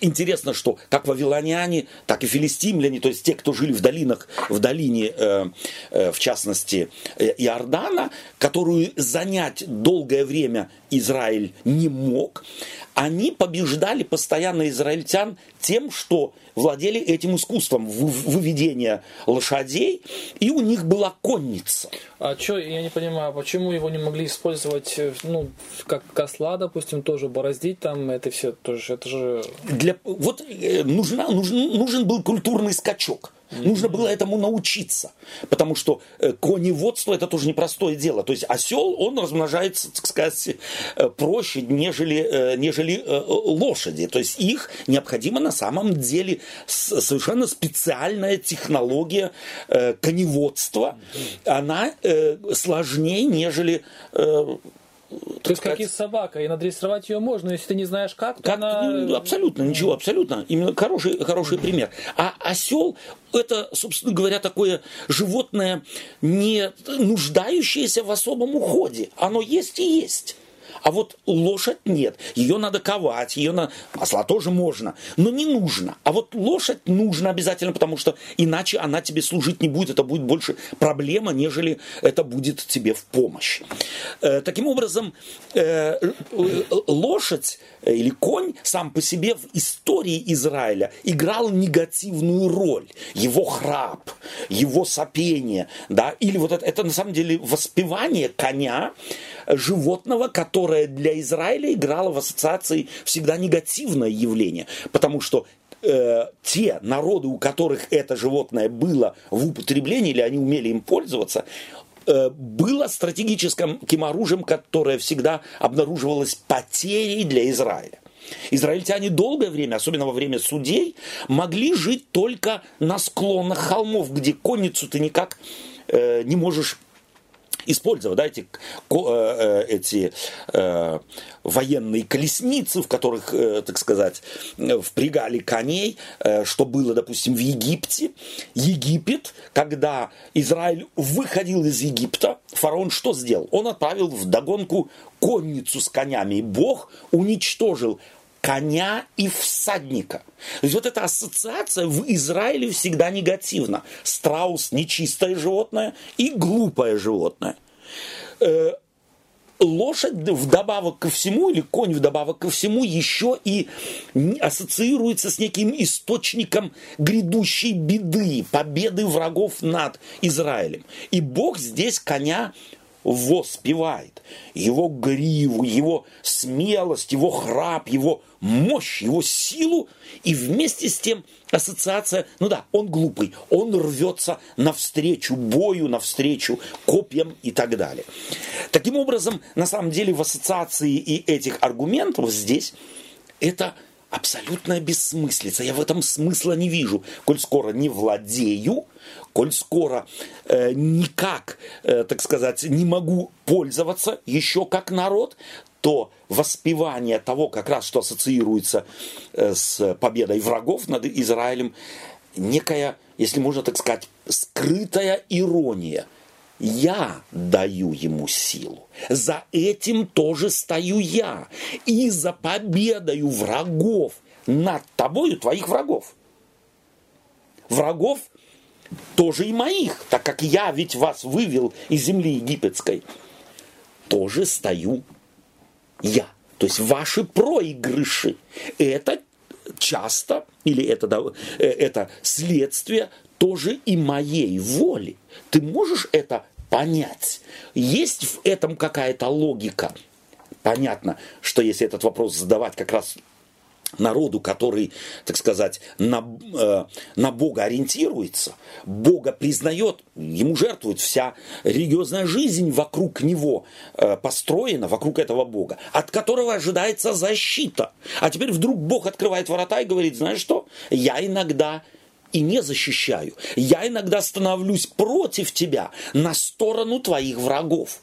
интересно, что как вавилоняне, так и филистимляне, то есть те, кто жили в долинах, в долине, э, э, в частности, Иордана, которую занять долгое время Израиль не мог, они побеждали постоянно израильтян тем, что владели этим искусством выведения лошадей, и у них была конница. А что, я не понимаю, почему его не могли использовать, э, ну, как косла, допустим, тоже бороздить там, это все тоже, это же... Для, вот э, нужна, нужен, нужен был культурный скачок. Нужно было этому научиться, потому что э, коневодство это тоже непростое дело. То есть осел, он размножается, так сказать, э, проще, нежели, э, нежели лошади. То есть их необходимо на самом деле совершенно специальная технология коневодства. Она сложнее, нежели то есть, как и собака, и надрессировать ее можно, но если ты не знаешь как, то как, она... Ну, абсолютно, ничего, абсолютно. Именно хороший, хороший пример. А осел это, собственно говоря, такое животное, не нуждающееся в особом уходе. Оно есть и есть. А вот лошадь нет. Ее надо ковать, ее на... Осла тоже можно, но не нужно. А вот лошадь нужно обязательно, потому что иначе она тебе служить не будет. Это будет больше проблема, нежели это будет тебе в помощь. Э, таким образом, э, лошадь или конь сам по себе в истории Израиля играл негативную роль. Его храп, его сопение, да, или вот это, это на самом деле воспевание коня, животного, которое для Израиля играло в ассоциации всегда негативное явление, потому что э, те народы, у которых это животное было в употреблении, или они умели им пользоваться, э, было стратегическим оружием, которое всегда обнаруживалось потерей для Израиля. Израильтяне долгое время, особенно во время судей, могли жить только на склонах холмов, где конницу ты никак э, не можешь использовать да, эти, э, э, эти э, военные колесницы, в которых, так сказать, впрягали коней, что было, допустим, в Египте. Египет, когда Израиль выходил из Египта, фараон что сделал? Он отправил в догонку конницу с конями, и Бог уничтожил коня и всадника. То есть вот эта ассоциация в Израиле всегда негативна. Страус – нечистое животное и глупое животное. Э, лошадь вдобавок ко всему, или конь вдобавок ко всему, еще и ассоциируется с неким источником грядущей беды, победы врагов над Израилем. И Бог здесь коня воспевает. Его гриву, его смелость, его храп, его мощь, его силу. И вместе с тем ассоциация, ну да, он глупый, он рвется навстречу бою, навстречу копьям и так далее. Таким образом, на самом деле в ассоциации и этих аргументов здесь это абсолютная бессмыслица. Я в этом смысла не вижу. Коль скоро не владею, коль скоро э, никак, э, так сказать, не могу пользоваться еще как народ, то воспевание того, как раз что ассоциируется э, с победой врагов над Израилем, некая, если можно так сказать, скрытая ирония – я даю ему силу. За этим тоже стою я. И за победою врагов над тобою, твоих врагов. Врагов тоже и моих, так как я ведь вас вывел из земли египетской. Тоже стою я. То есть ваши проигрыши. Это часто, или это, э, это следствие тоже и моей воли. Ты можешь это понять? Есть в этом какая-то логика? Понятно, что если этот вопрос задавать как раз народу, который, так сказать, на, э, на Бога ориентируется, Бога признает, ему жертвует вся религиозная жизнь вокруг него э, построена, вокруг этого Бога, от которого ожидается защита. А теперь вдруг Бог открывает ворота и говорит, знаешь что, я иногда и не защищаю. Я иногда становлюсь против тебя на сторону твоих врагов.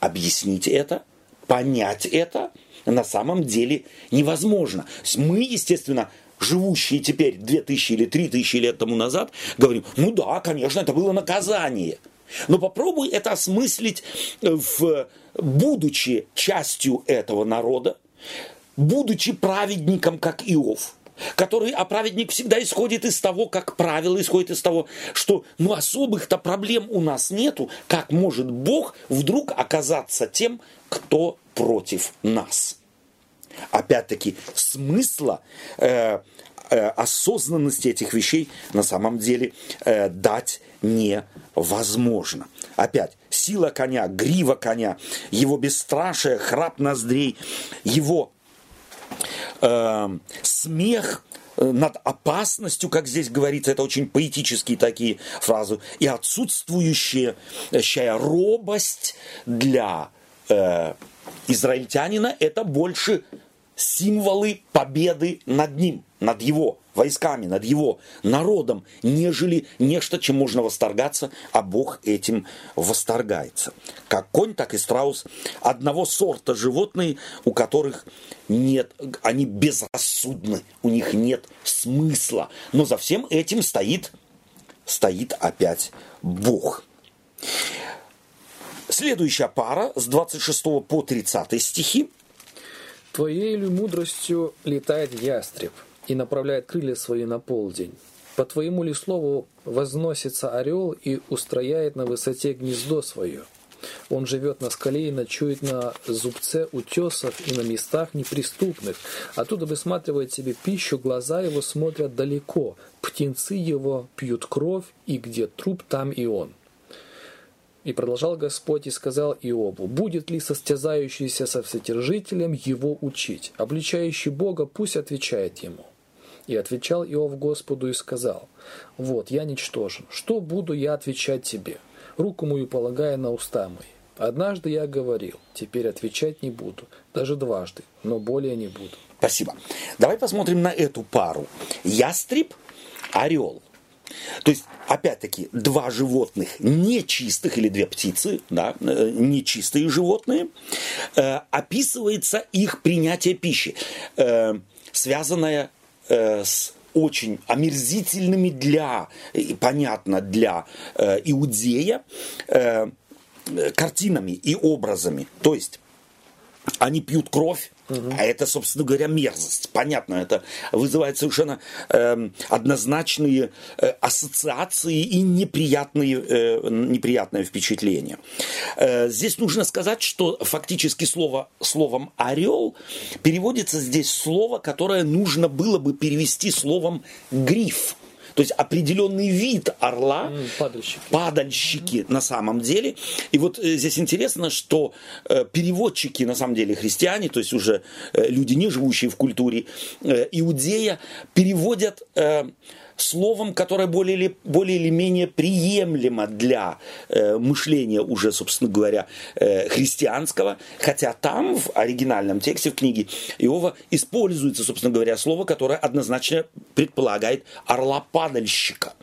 Объяснить это, понять это на самом деле невозможно. Мы, естественно, живущие теперь 2000 или 3000 лет тому назад, говорим, ну да, конечно, это было наказание. Но попробуй это осмыслить, в, будучи частью этого народа, будучи праведником, как Иов – который, а праведник всегда исходит из того, как правило, исходит из того, что ну особых-то проблем у нас нету, как может Бог вдруг оказаться тем, кто против нас. Опять-таки, смысла э, э, осознанности этих вещей на самом деле э, дать невозможно. Опять, сила коня, грива коня, его бесстрашие, храп ноздрей, его э, смех э, над опасностью, как здесь говорится, это очень поэтические такие фразы, и отсутствующая робость для э, израильтянина, это больше символы победы над ним, над его войсками, над его народом, нежели нечто, чем можно восторгаться, а Бог этим восторгается. Как конь, так и страус одного сорта животные, у которых нет, они безрассудны, у них нет смысла. Но за всем этим стоит, стоит опять Бог. Следующая пара с 26 по 30 стихи. Твоей ли мудростью летает ястреб и направляет крылья свои на полдень? По твоему ли слову возносится орел и устрояет на высоте гнездо свое? Он живет на скале и ночует на зубце утесов и на местах неприступных. Оттуда высматривает себе пищу, глаза его смотрят далеко, птенцы его пьют кровь, и где труп, там и он. И продолжал Господь и сказал Иобу, «Будет ли состязающийся со вседержителем его учить? Обличающий Бога пусть отвечает ему». И отвечал Иов Господу и сказал, «Вот, я ничтожен. Что буду я отвечать тебе? Руку мою полагая на уста мои. Однажды я говорил, теперь отвечать не буду, даже дважды, но более не буду». Спасибо. Давай посмотрим на эту пару. Ястреб, орел – то есть, опять-таки, два животных нечистых, или две птицы, да, э, нечистые животные, э, описывается их принятие пищи, э, связанное э, с очень омерзительными для, понятно, для э, иудея э, картинами и образами. То есть, они пьют кровь, Угу. А это, собственно говоря, мерзость. Понятно, это вызывает совершенно э, однозначные э, ассоциации и неприятные, э, неприятное впечатление. Э, здесь нужно сказать, что фактически слово, словом «орел» переводится здесь слово, которое нужно было бы перевести словом «гриф». То есть определенный вид орла, падальщики, падальщики mm-hmm. на самом деле. И вот э, здесь интересно, что э, переводчики на самом деле христиане, то есть уже э, люди, не живущие в культуре иудея, переводят словом, которое более или, более или менее приемлемо для э, мышления уже, собственно говоря, э, христианского, хотя там, в оригинальном тексте, в книге Иова, используется, собственно говоря, слово, которое однозначно предполагает орла-падальщика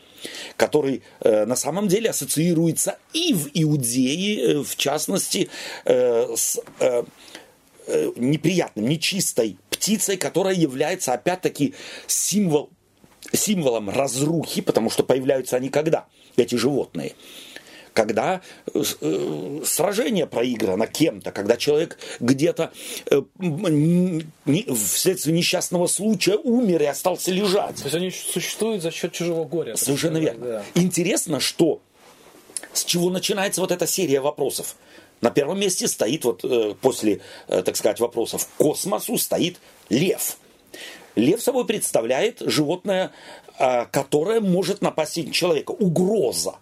который э, на самом деле ассоциируется и в Иудее, э, в частности, э, с э, э неприятным, нечистой птицей, которая является опять-таки символ, символом разрухи, потому что появляются они когда, эти животные? когда э, э, сражение проиграно кем-то, когда человек где-то э, вследствие несчастного случая умер и остался лежать. То есть они существуют за счет чужого горя. Совершенно верно. Да. Интересно, что с чего начинается вот эта серия вопросов. На первом месте стоит вот после, так сказать, вопросов к космосу стоит лев. Лев собой представляет животное, а, которое может напасть на человека. Угроза.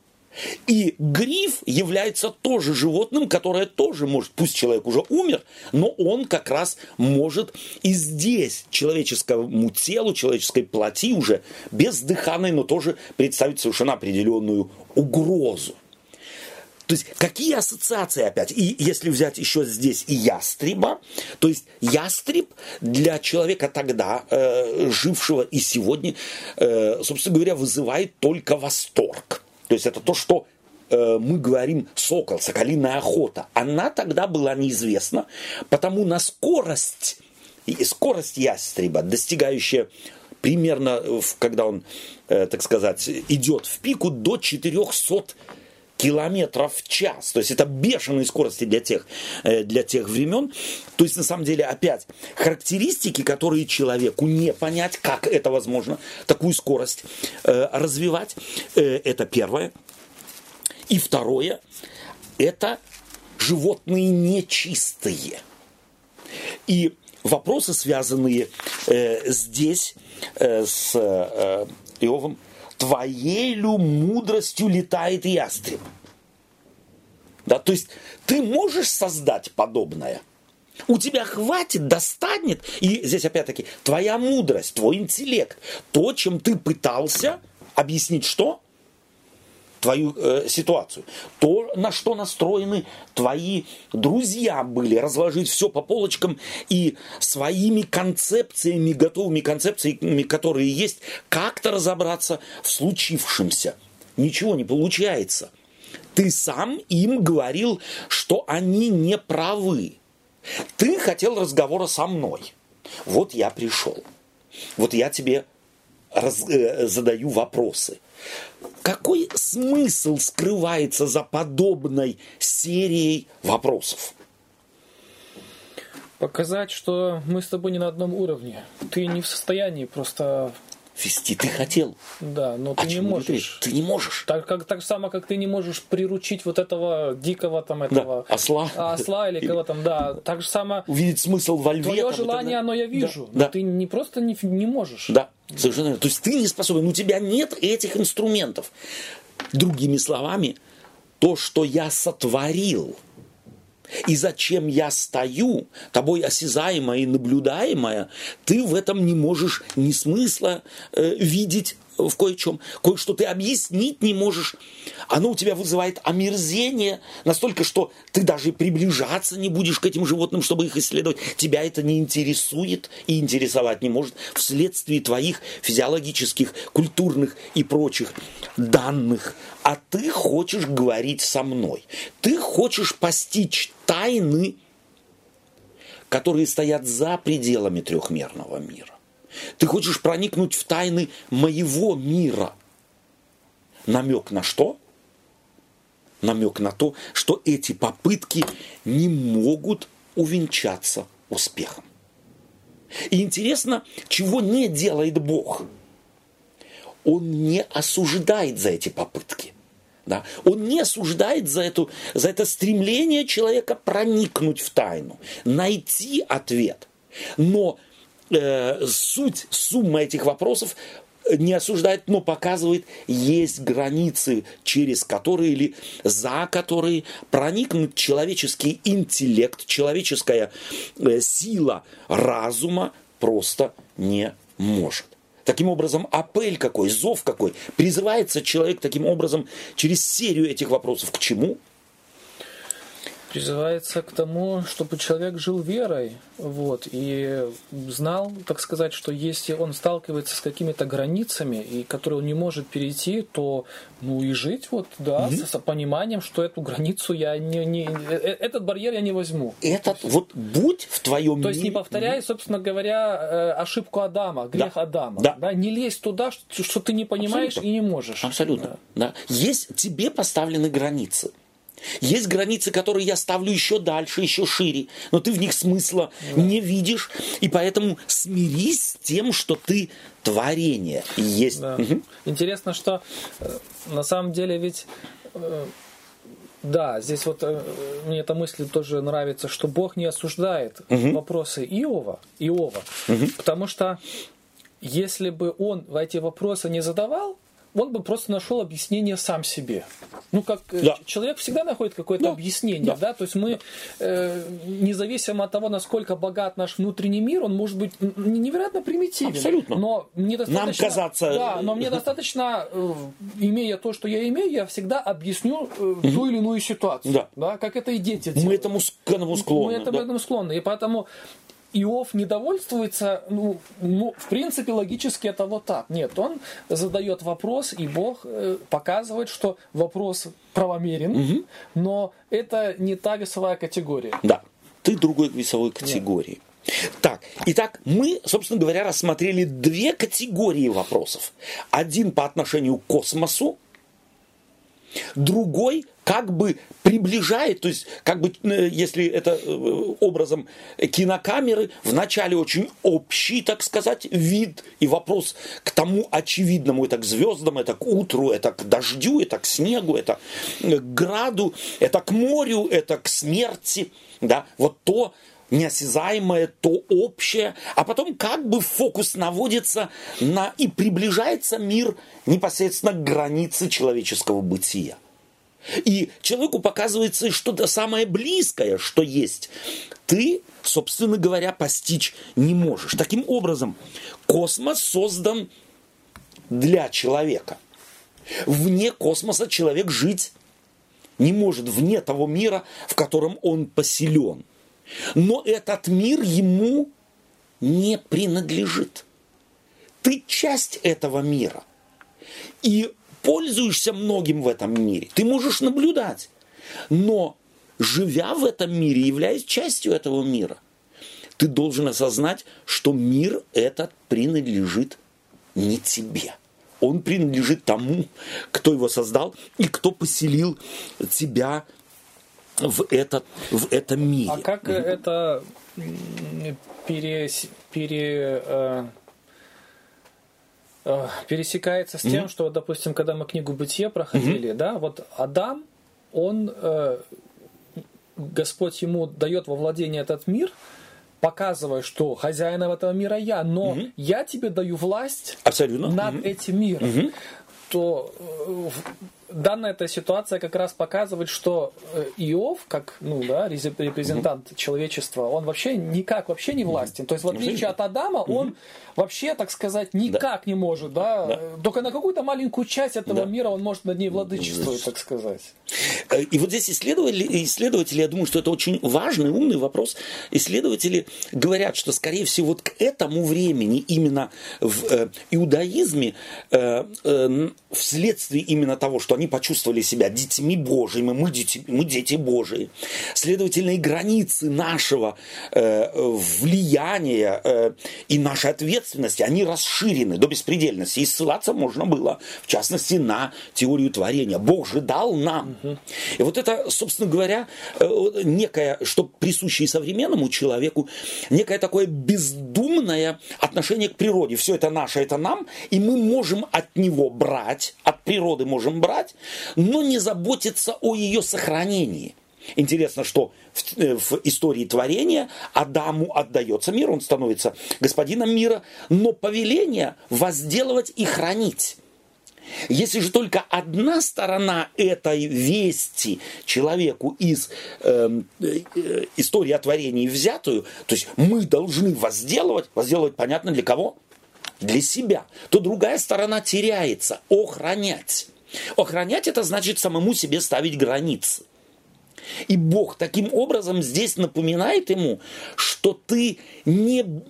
И гриф является тоже животным, которое тоже может, пусть человек уже умер, но он как раз может и здесь человеческому телу, человеческой плоти уже бездыханной, но тоже представить совершенно определенную угрозу. То есть какие ассоциации опять? И если взять еще здесь и ястреба, то есть ястреб для человека тогда, э, жившего и сегодня, э, собственно говоря, вызывает только восторг. То есть это то, что э, мы говорим сокол, соколиная охота. Она тогда была неизвестна, потому на скорость, скорость ястреба, достигающая примерно, когда он, э, так сказать, идет в пику до 400 километров в час. То есть это бешеные скорости для тех, э, для тех времен. То есть на самом деле опять характеристики, которые человеку не понять, как это возможно, такую скорость э, развивать. Э, это первое. И второе, это животные нечистые. И вопросы, связанные э, здесь э, с э, Иовом, твоей ли мудростью летает ястреб? Да, то есть ты можешь создать подобное? У тебя хватит, достанет. И здесь опять-таки твоя мудрость, твой интеллект, то, чем ты пытался объяснить что? Твою э, ситуацию. То, на что настроены твои друзья были, разложить все по полочкам и своими концепциями, готовыми концепциями, которые есть, как-то разобраться в случившемся. Ничего не получается. Ты сам им говорил, что они не правы. Ты хотел разговора со мной. Вот я пришел. Вот я тебе раз, э, задаю вопросы. Какой смысл скрывается за подобной серией вопросов? Показать, что мы с тобой не на одном уровне. Ты не в состоянии просто вести ты хотел. Да, но ты а не можешь. Ты не можешь. Так, как, так само, как ты не можешь приручить вот этого дикого там этого... Да, осла. Осла или кого там, да. Так же само... Увидеть смысл во льве. Твое желание, оно я вижу. Да, но да. ты не просто не, не можешь. Да, совершенно верно. То есть ты не способен, у тебя нет этих инструментов. Другими словами, то, что я сотворил – и зачем я стою, тобой осязаемое и наблюдаемое, ты в этом не можешь ни смысла э, видеть в кое-чем, кое-что ты объяснить не можешь. Оно у тебя вызывает омерзение настолько, что ты даже приближаться не будешь к этим животным, чтобы их исследовать. Тебя это не интересует и интересовать не может вследствие твоих физиологических, культурных и прочих данных. А ты хочешь говорить со мной. Ты хочешь постичь тайны, которые стоят за пределами трехмерного мира. Ты хочешь проникнуть в тайны моего мира. Намек на что? Намек на то, что эти попытки не могут увенчаться успехом. И интересно, чего не делает Бог. Он не осуждает за эти попытки. Да? Он не осуждает за, эту, за это стремление человека проникнуть в тайну, найти ответ. Но э, суть, сумма этих вопросов не осуждает, но показывает, есть границы, через которые или за которые проникнуть человеческий интеллект, человеческая э, сила разума просто не может. Таким образом, апель какой, зов какой, призывается человек таким образом через серию этих вопросов. К чему? Призывается к тому, чтобы человек жил верой, вот, и знал, так сказать, что если он сталкивается с какими-то границами, и которые он не может перейти, то, ну, и жить, вот, да, угу. с, с пониманием, что эту границу я не, не, э, э, этот барьер я не возьму. Этот, вот, будь в твоем То есть не повторяй, собственно говоря, э, ошибку Адама, грех да. Адама, да. да, не лезь туда, что, что ты не понимаешь Абсолютно. и не можешь. Абсолютно, да. да. Есть тебе поставлены границы. Есть границы, которые я ставлю еще дальше, еще шире, но ты в них смысла да. не видишь, и поэтому смирись с тем, что ты творение есть. Да. Угу. Интересно, что э, на самом деле ведь э, да, здесь вот э, мне эта мысль тоже нравится, что Бог не осуждает угу. вопросы Иова, Иова, угу. потому что если бы он в эти вопросы не задавал, он бы просто нашел объяснение сам себе. Ну, как э, да. человек всегда находит какое-то да. объяснение, да. да, то есть мы, э, независимо от того, насколько богат наш внутренний мир, он может быть невероятно примитивен. Абсолютно. Но мне достаточно... Нам казаться... Да, но мне <laughs> достаточно, э, имея то, что я имею, я всегда объясню э, угу. ту или иную ситуацию. Да. да. Как это и дети делают. Мы этому, к этому склонны. Мы этому, да. этому склонны. И поэтому Иов не довольствуется, ну, ну, в принципе, логически это вот так. Нет, он задает вопрос, и Бог э, показывает, что вопрос правомерен, угу. но это не та весовая категория. Да, ты другой весовой категории. Нет. Так, итак, мы, собственно говоря, рассмотрели две категории вопросов. Один по отношению к космосу, другой как бы приближает, то есть как бы, э, если это э, образом кинокамеры, вначале очень общий, так сказать, вид и вопрос к тому очевидному, это к звездам, это к утру, это к дождю, это к снегу, это к граду, это к морю, это к смерти, да, вот то, неосязаемое, то общее, а потом как бы фокус наводится на и приближается мир непосредственно к границе человеческого бытия. И человеку показывается что-то самое близкое, что есть. Ты, собственно говоря, постичь не можешь. Таким образом, космос создан для человека. Вне космоса человек жить не может, вне того мира, в котором он поселен. Но этот мир ему не принадлежит. Ты часть этого мира. И пользуешься многим в этом мире. Ты можешь наблюдать. Но живя в этом мире, являясь частью этого мира, ты должен осознать, что мир этот принадлежит не тебе. он принадлежит тому, кто его создал и кто поселил тебя в, этот, в этом мире. А как mm-hmm. это пере, пере, э, пересекается с тем, mm-hmm. что, допустим, когда мы книгу Бытие проходили, mm-hmm. да, вот Адам, он, э, Господь ему дает во владение этот мир, показывая, что хозяином этого мира я, но угу. я тебе даю власть Абсолютно. над угу. этим миром. Угу. То данная эта ситуация как раз показывает, что э, Иов, как ну, да, репрезентант mm-hmm. человечества, он вообще никак вообще не властен. То есть, в отличие от Адама, mm-hmm. он вообще, так сказать, никак да. не может, да? да, только на какую-то маленькую часть этого да. мира он может над ней владычествовать, так сказать. Э, и вот здесь исследователи, исследователи, я думаю, что это очень важный, умный вопрос. Исследователи говорят, что, скорее всего, вот к этому времени именно в э, иудаизме э, э, вследствие именно того, что они почувствовали себя детьми Божьими, мы дети, мы дети Божии. Следовательно, и границы нашего э, влияния э, и нашей ответственности, они расширены до беспредельности. И ссылаться можно было, в частности, на теорию творения. Бог же дал нам. И вот это, собственно говоря, э, некое, что присущее современному человеку, некое такое бездумное отношение к природе. Все это наше, это нам, и мы можем от него брать, от природы можем брать, существовать, но не заботиться о ее сохранении. Интересно, что в, э, в истории творения Адаму отдается мир, он становится господином мира, но повеление возделывать и хранить. Если же только одна сторона этой вести человеку из э, э, истории о творении взятую, то есть мы должны возделывать, возделывать понятно для кого? Для себя, то другая сторона теряется, охранять. Охранять это значит самому себе ставить границы. И Бог таким образом здесь напоминает ему, что ты не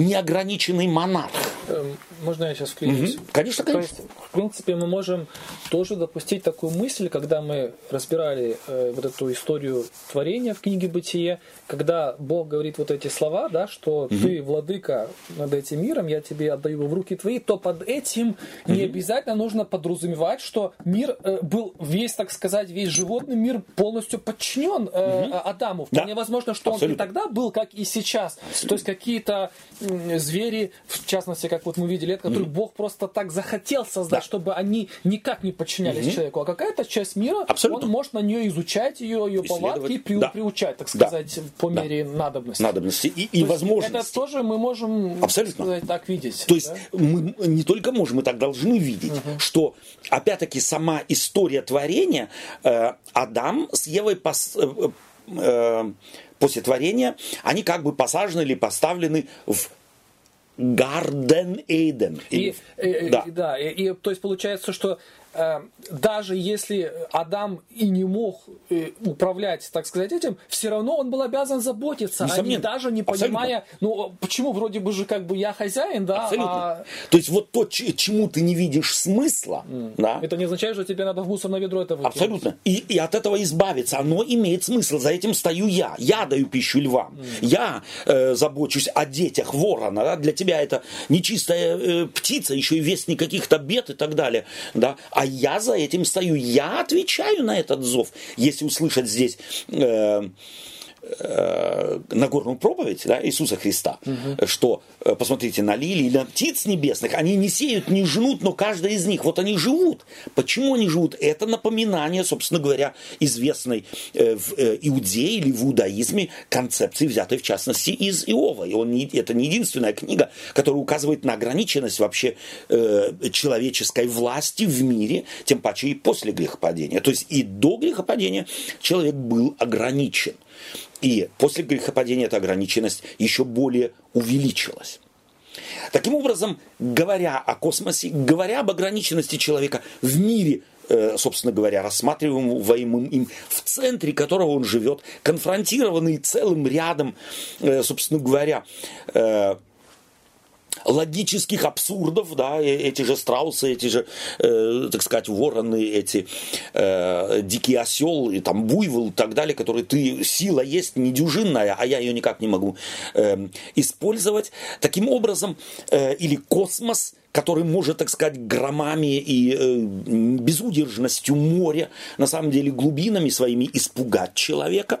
неограниченный монарх. Эм, можно я сейчас вклинюсь? Угу. Конечно, конечно. То есть, в принципе, мы можем тоже допустить такую мысль, когда мы разбирали э, вот эту историю творения в книге Бытие, когда Бог говорит вот эти слова, да, что угу. ты владыка над этим миром, я тебе отдаю в руки твои, то под этим угу. не обязательно нужно подразумевать, что мир э, был весь, так сказать, весь животный мир полностью подчинен э, угу. Адаму. Вполне да. возможно, что Абсолютно. он и тогда был, как и сейчас. Абсолютно. То есть какие-то звери, в частности, как вот мы видели, это, которые mm-hmm. Бог просто так захотел создать, да. чтобы они никак не подчинялись mm-hmm. человеку, а какая-то часть мира, Абсолютно. он может на нее изучать ее, ее повадки и при, да. приучать, так сказать, да. по мере да. надобности. Надобности и, и возможности. Это тоже мы можем Абсолютно. сказать, так видеть. То есть да? мы не только можем, мы так должны видеть, угу. что опять-таки сама история творения э, Адам с Евой пос, э, э, после творения, они как бы посажены или поставлены в Гарден Эйден. И, и, да. да, и, и то есть получается, что Э, даже если Адам и не мог э, управлять, так сказать, этим, все равно он был обязан заботиться, а не даже не понимая, Абсолютно. ну почему вроде бы же как бы я хозяин, да? Абсолютно. А... То есть вот то, чему ты не видишь смысла, mm. да? Это не означает, что тебе надо в мусорное ведро это выкинуть. Абсолютно. И, и от этого избавиться, оно имеет смысл. За этим стою я. Я даю пищу львам. Mm. Я э, забочусь о детях ворона. Да? Для тебя это нечистая э, птица, еще и вестник каких-то бед и так далее, да? А я за этим стою, я отвечаю на этот зов. Если услышать здесь э, э, Нагорную проповедь да, Иисуса Христа, угу. что, э, посмотрите, на лилии, на птиц небесных, они не сеют, не жнут, но каждая из них, вот они живут. Почему они живут? Это напоминание, собственно говоря, известной э, в э, Иудее или в иудаизме концепции, взятой в частности из Иова. И он не, это не единственная книга, которая указывает на ограниченность вообще э, человеческой власти в мире, тем паче и после грехопадения. То есть и до грехопадения человек был ограничен. И после грехопадения эта ограниченность еще более увеличилась. Таким образом, говоря о космосе, говоря об ограниченности человека в мире, э, собственно говоря, рассматриваемым им, в центре которого он живет, конфронтированный целым рядом, э, собственно говоря, э, логических абсурдов, да, эти же страусы, эти же, э, так сказать, вороны, эти э, дикий осел, и там буйвол и так далее, которые ты, сила есть недюжинная, а я ее никак не могу э, использовать. Таким образом, э, или космос, который может, так сказать, громами и э, безудержностью моря, на самом деле глубинами своими испугать человека,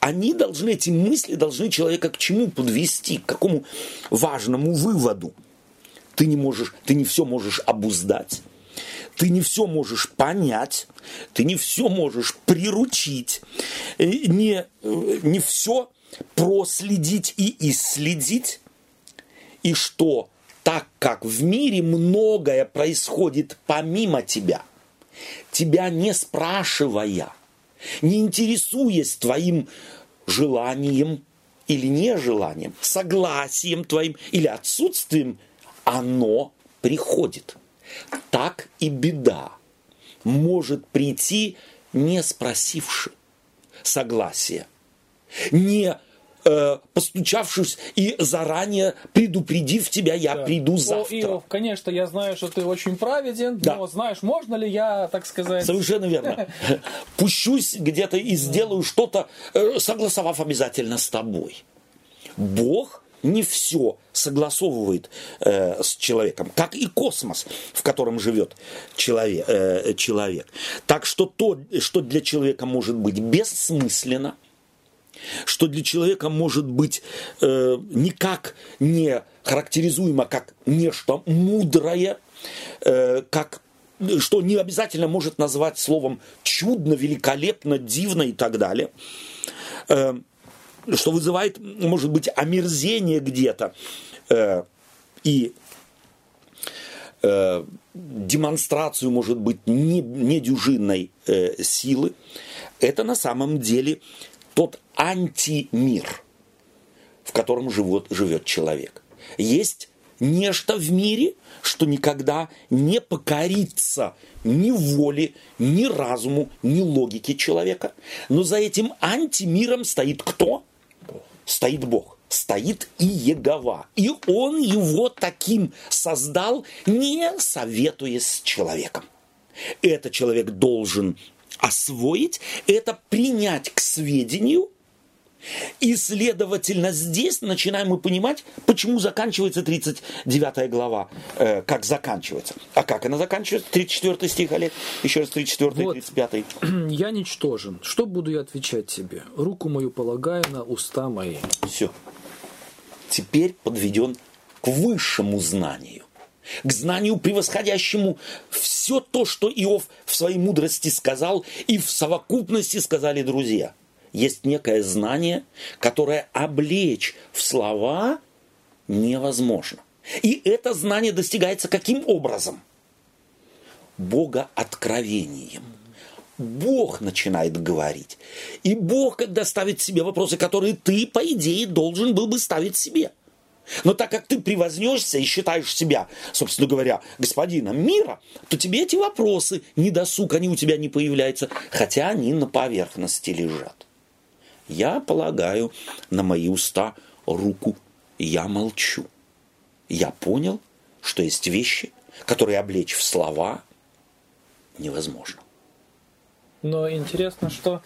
они должны, эти мысли должны человека к чему подвести, к какому важному выводу. Ты не можешь, ты не все можешь обуздать, ты не все можешь понять, ты не все можешь приручить, э, не, э, не все проследить и исследить, и что так как в мире многое происходит помимо тебя, тебя не спрашивая, не интересуясь твоим желанием или нежеланием, согласием твоим или отсутствием, оно приходит. Так и беда может прийти, не спросивши согласия, не э, постучавшись и заранее предупредив тебя, я да. приду завтра. О, Иов, конечно, я знаю, что ты очень праведен, да. но знаешь, можно ли я, так сказать... Совершенно верно. <laughs> Пущусь где-то и сделаю что-то, э, согласовав обязательно с тобой. Бог не все согласовывает э, с человеком, как и космос, в котором живет человек, э, человек. Так что то, что для человека может быть бессмысленно, что для человека может быть э, никак не характеризуемо как нечто мудрое, э, как что не обязательно может назвать словом чудно, великолепно, дивно и так далее, э, что вызывает, может быть, омерзение где-то э, и э, демонстрацию, может быть, недюжинной э, силы, это на самом деле тот антимир, в котором живет, живет человек. Есть нечто в мире, что никогда не покорится ни воле, ни разуму, ни логике человека. Но за этим антимиром стоит кто? Стоит Бог. Стоит и Егова. И он его таким создал, не советуясь с человеком. Этот человек должен освоить, это принять к сведению, и, следовательно, здесь начинаем мы понимать, почему заканчивается 39 глава, э, как заканчивается. А как она заканчивается? 34 стих, Олег. Еще раз 34 вот. 35. <clears throat> «Я ничтожен. Что буду я отвечать тебе? Руку мою полагаю на уста мои». Все. Теперь подведен к высшему знанию к знанию превосходящему все то, что Иов в своей мудрости сказал, и в совокупности сказали друзья. Есть некое знание, которое облечь в слова невозможно. И это знание достигается каким образом? Бога откровением. Бог начинает говорить. И Бог, когда ставит себе вопросы, которые ты, по идее, должен был бы ставить себе – но так как ты превознешься и считаешь себя, собственно говоря, господином мира, то тебе эти вопросы, не досуг, они у тебя не появляются, хотя они на поверхности лежат. Я полагаю на мои уста руку, я молчу. Я понял, что есть вещи, которые облечь в слова невозможно. Но интересно, что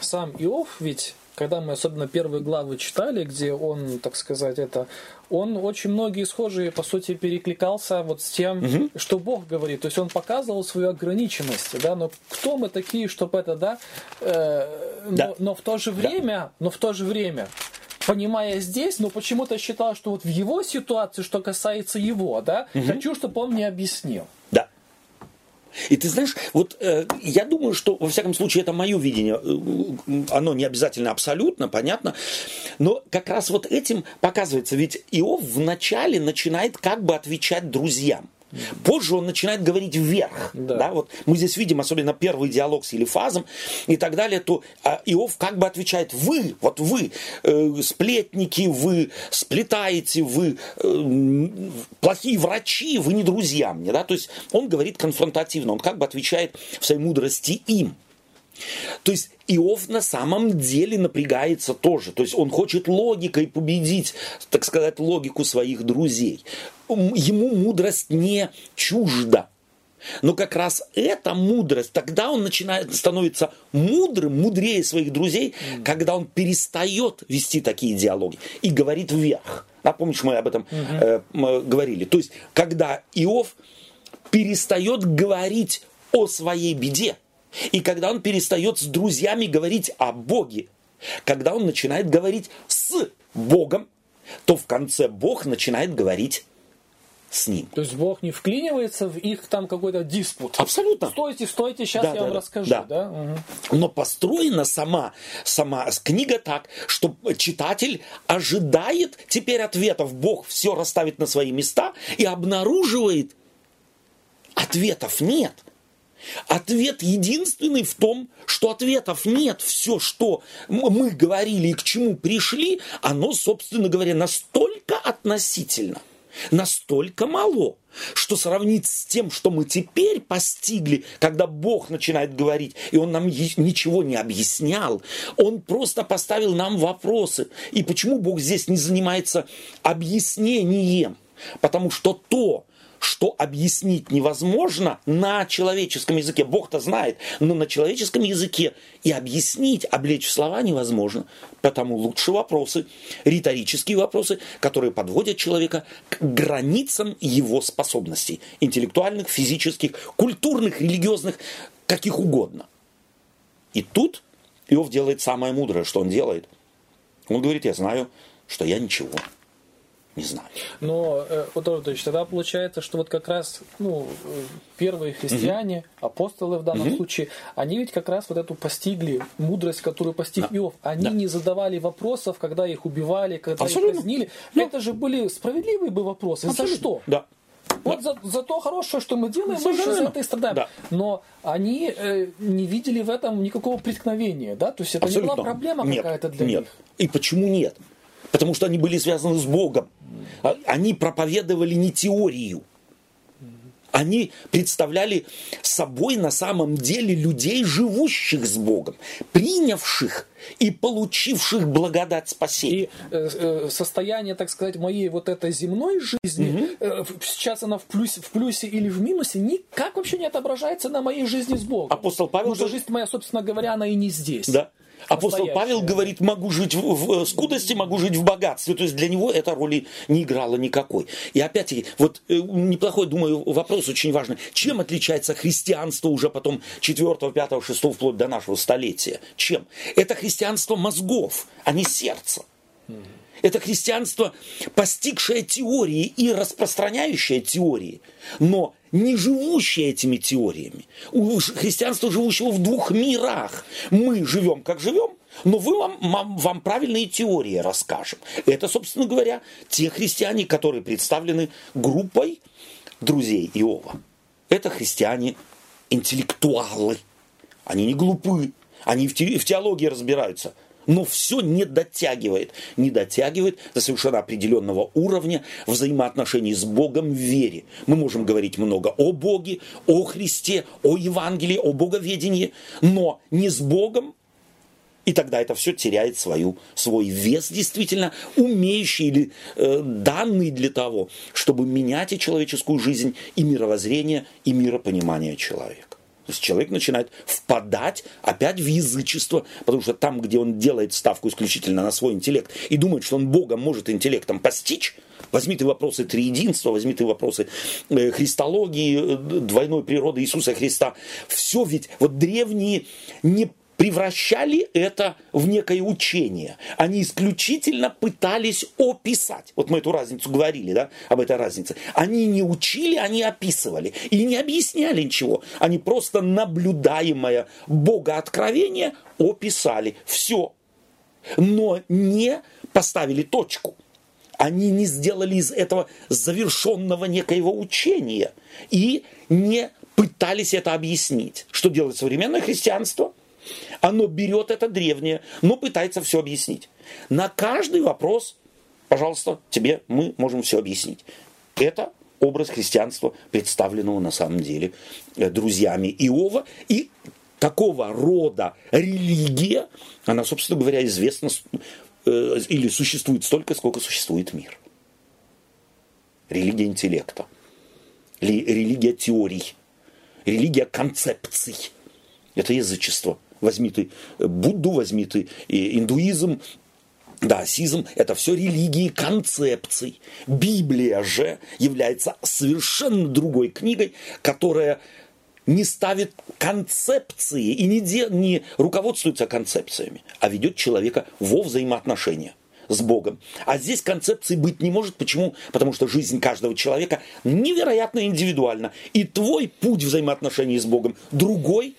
сам Иов ведь когда мы особенно первые главы читали, где он, так сказать, это, он очень многие схожие, по сути, перекликался вот с тем, угу. что Бог говорит. То есть он показывал свою ограниченность, да, но кто мы такие, чтобы это, да, э, да. Но, но в то же время, да. но в то же время, понимая здесь, но почему-то считал, что вот в его ситуации, что касается его, да, угу. хочу, чтобы он мне объяснил. Да. И ты знаешь, вот э, я думаю, что, во всяком случае, это мое видение, э, оно не обязательно абсолютно, понятно, но как раз вот этим показывается, ведь Иов вначале начинает как бы отвечать друзьям. Позже он начинает говорить вверх. Да. Да, вот мы здесь видим, особенно первый диалог с Елифазом и так далее, то а, Иов как бы отвечает, вы, вот вы, э, сплетники, вы сплетаете, вы э, плохие врачи, вы не друзья мне. Да? То есть он говорит конфронтативно, он как бы отвечает в своей мудрости им. То есть Иов на самом деле напрягается тоже. То есть он хочет логикой победить, так сказать, логику своих друзей. Ему мудрость не чужда. Но как раз эта мудрость, тогда он начинает становиться мудрым, мудрее своих друзей, mm. когда он перестает вести такие диалоги и говорит вверх. А помнишь, мы об этом mm-hmm. э, говорили. То есть, когда Иов перестает говорить о своей беде, и когда он перестает с друзьями говорить о Боге, когда он начинает говорить с Богом, то в конце Бог начинает говорить с ним. То есть Бог не вклинивается в их там какой-то диспут. Абсолютно. Стойте, стойте, сейчас да, я да, вам да, расскажу. Да. Да? Угу. Но построена сама, сама книга так, что читатель ожидает теперь ответов. Бог все расставит на свои места и обнаруживает, ответов нет. Ответ единственный в том, что ответов нет. Все, что мы говорили и к чему пришли, оно, собственно говоря, настолько относительно, настолько мало, что сравнить с тем, что мы теперь постигли, когда Бог начинает говорить, и Он нам ничего не объяснял, Он просто поставил нам вопросы. И почему Бог здесь не занимается объяснением? Потому что то, что объяснить невозможно на человеческом языке. Бог-то знает, но на человеческом языке и объяснить, облечь в слова невозможно. Потому лучше вопросы, риторические вопросы, которые подводят человека к границам его способностей. Интеллектуальных, физических, культурных, религиозных, каких угодно. И тут Иов делает самое мудрое, что он делает. Он говорит, я знаю, что я ничего не знаю. Но, э, вот то есть, тогда получается, что вот как раз ну, первые христиане, угу. апостолы в данном угу. случае, они ведь как раз вот эту постигли мудрость, которую постиг да. Иов. Они да. не задавали вопросов, когда их убивали, когда Абсолютно. их казнили. Да. Это же были справедливые бы вопросы. Абсолютно. За что? Да. Вот за, за то хорошее, что мы делаем, мы же за это и страдаем. Да. Но они э, не видели в этом никакого преткновения, да? То есть это Абсолютно. не была проблема какая-то для нет. них. И почему нет? Потому что они были связаны с Богом. А, они проповедовали не теорию. Они представляли собой на самом деле людей, живущих с Богом, принявших и получивших благодать спасения. И э, э, состояние, так сказать, моей вот этой земной жизни, угу. э, сейчас она в плюсе, в плюсе или в минусе, никак вообще не отображается на моей жизни с Богом. Апостол Павел... Потому что жизнь моя, собственно говоря, она и не здесь. Да. Апостол Павел говорит, могу жить в, в скудости, могу жить в богатстве. То есть для него эта роли не играла никакой. И опять-таки, вот э, неплохой, думаю, вопрос очень важный. Чем отличается христианство уже потом 4, 5, 6, вплоть до нашего столетия? Чем? Это христианство мозгов, а не сердца. Это христианство, постигшее теории и распространяющее теории, но не живущее этими теориями. У христианства живущего в двух мирах. Мы живем, как живем, но вы вам, вам, правильные теории расскажем. Это, собственно говоря, те христиане, которые представлены группой друзей Иова. Это христиане интеллектуалы. Они не глупы. Они в теологии разбираются но все не дотягивает. Не дотягивает до совершенно определенного уровня взаимоотношений с Богом в вере. Мы можем говорить много о Боге, о Христе, о Евангелии, о Боговедении, но не с Богом, и тогда это все теряет свою, свой вес, действительно, умеющий или э, данный для того, чтобы менять и человеческую жизнь, и мировоззрение, и миропонимание человека. То есть человек начинает впадать опять в язычество, потому что там, где он делает ставку исключительно на свой интеллект и думает, что он Бога может интеллектом постичь, возьми ты вопросы триединства, возьми ты вопросы э, христологии, э, двойной природы Иисуса Христа. Все ведь, вот древние не превращали это в некое учение. Они исключительно пытались описать. Вот мы эту разницу говорили, да, об этой разнице. Они не учили, они описывали. И не объясняли ничего. Они просто наблюдаемое богооткровение описали. Все. Но не поставили точку. Они не сделали из этого завершенного некоего учения. И не пытались это объяснить. Что делает современное христианство? Оно берет это древнее, но пытается все объяснить. На каждый вопрос, пожалуйста, тебе мы можем все объяснить. Это образ христианства, представленного на самом деле э, друзьями Иова. И такого рода религия, она, собственно говоря, известна э, или существует столько, сколько существует мир. Религия интеллекта, религия теорий, религия концепций. Это язычество. Возьми ты Будду, возьми ты индуизм, Даосизм – это все религии концепций. Библия же является совершенно другой книгой, которая не ставит концепции и не, де, не руководствуется концепциями, а ведет человека во взаимоотношения с Богом. А здесь концепции быть не может. Почему? Потому что жизнь каждого человека невероятно индивидуальна. И твой путь взаимоотношений с Богом другой,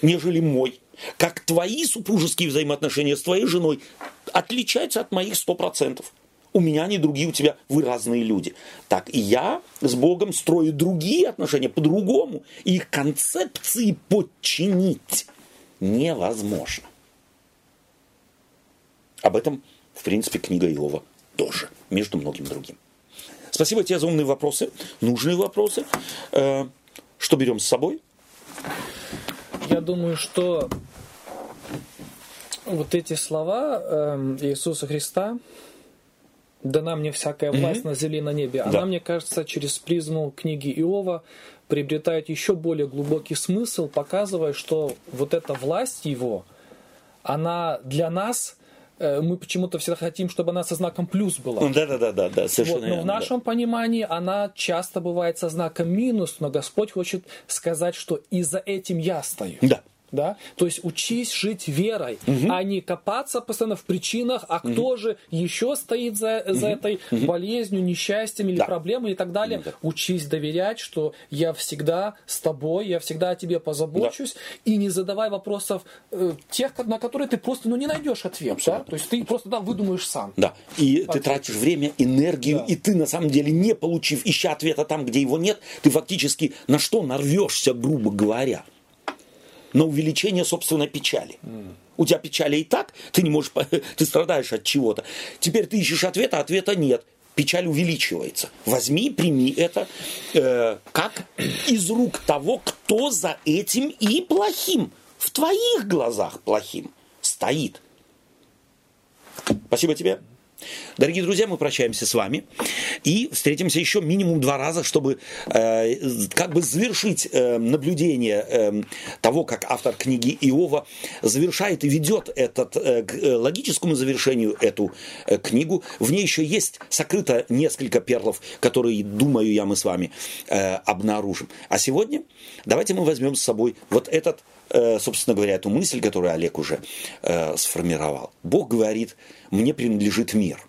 нежели мой. Как твои супружеские взаимоотношения с твоей женой отличаются от моих сто процентов. У меня они другие, у тебя вы разные люди. Так и я с Богом строю другие отношения по-другому. И их концепции подчинить невозможно. Об этом, в принципе, книга Иова тоже, между многим другим. Спасибо тебе за умные вопросы, нужные вопросы. Э, что берем с собой? Я думаю, что вот эти слова э, Иисуса Христа, дана мне всякая власть mm-hmm. на земле и на небе, она, мне кажется, через призму книги Иова приобретает еще более глубокий смысл, показывая, что вот эта власть его, она для нас э, мы почему-то всегда хотим, чтобы она со знаком плюс была. Да, да, да, да, да, совершенно. Вот, но в нашем да. понимании она часто бывает со знаком минус, но Господь хочет сказать, что и за этим я стою. Да да, то есть учись жить верой, угу. а не копаться постоянно в причинах, а угу. кто же еще стоит за, за угу. этой угу. болезнью, несчастьем или да. проблемой и так далее. Да. Учись доверять, что я всегда с тобой, я всегда о тебе позабочусь, да. и не задавай вопросов э, тех, на которые ты просто ну, не найдешь ответ. Да? То есть ты просто да, выдумаешь сам. Да, и ответ. ты тратишь время, энергию, да. и ты на самом деле не получив, ища ответа там, где его нет, ты фактически на что нарвешься, грубо говоря на увеличение собственной печали. Mm. У тебя печали и так, ты не можешь, <laughs> ты страдаешь от чего-то. Теперь ты ищешь ответа, ответа нет. Печаль увеличивается. Возьми, прими это э, как из рук того, кто за этим и плохим, в твоих глазах плохим стоит. Спасибо тебе. Дорогие друзья, мы прощаемся с вами и встретимся еще минимум два раза, чтобы э, как бы завершить э, наблюдение э, того, как автор книги Иова завершает и ведет этот, э, к э, логическому завершению эту э, книгу. В ней еще есть сокрыто несколько перлов, которые, думаю я, мы с вами э, обнаружим. А сегодня давайте мы возьмем с собой вот этот, э, собственно говоря, эту мысль, которую Олег уже э, сформировал. Бог говорит, мне принадлежит мир.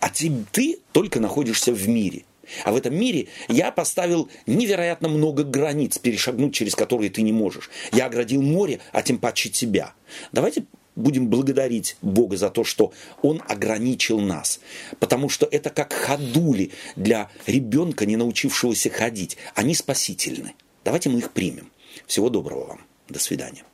А ты, ты только находишься в мире. А в этом мире я поставил невероятно много границ, перешагнуть через которые ты не можешь. Я оградил море, а тем паче тебя. Давайте будем благодарить Бога за то, что Он ограничил нас. Потому что это как ходули для ребенка, не научившегося ходить. Они спасительны. Давайте мы их примем. Всего доброго вам. До свидания.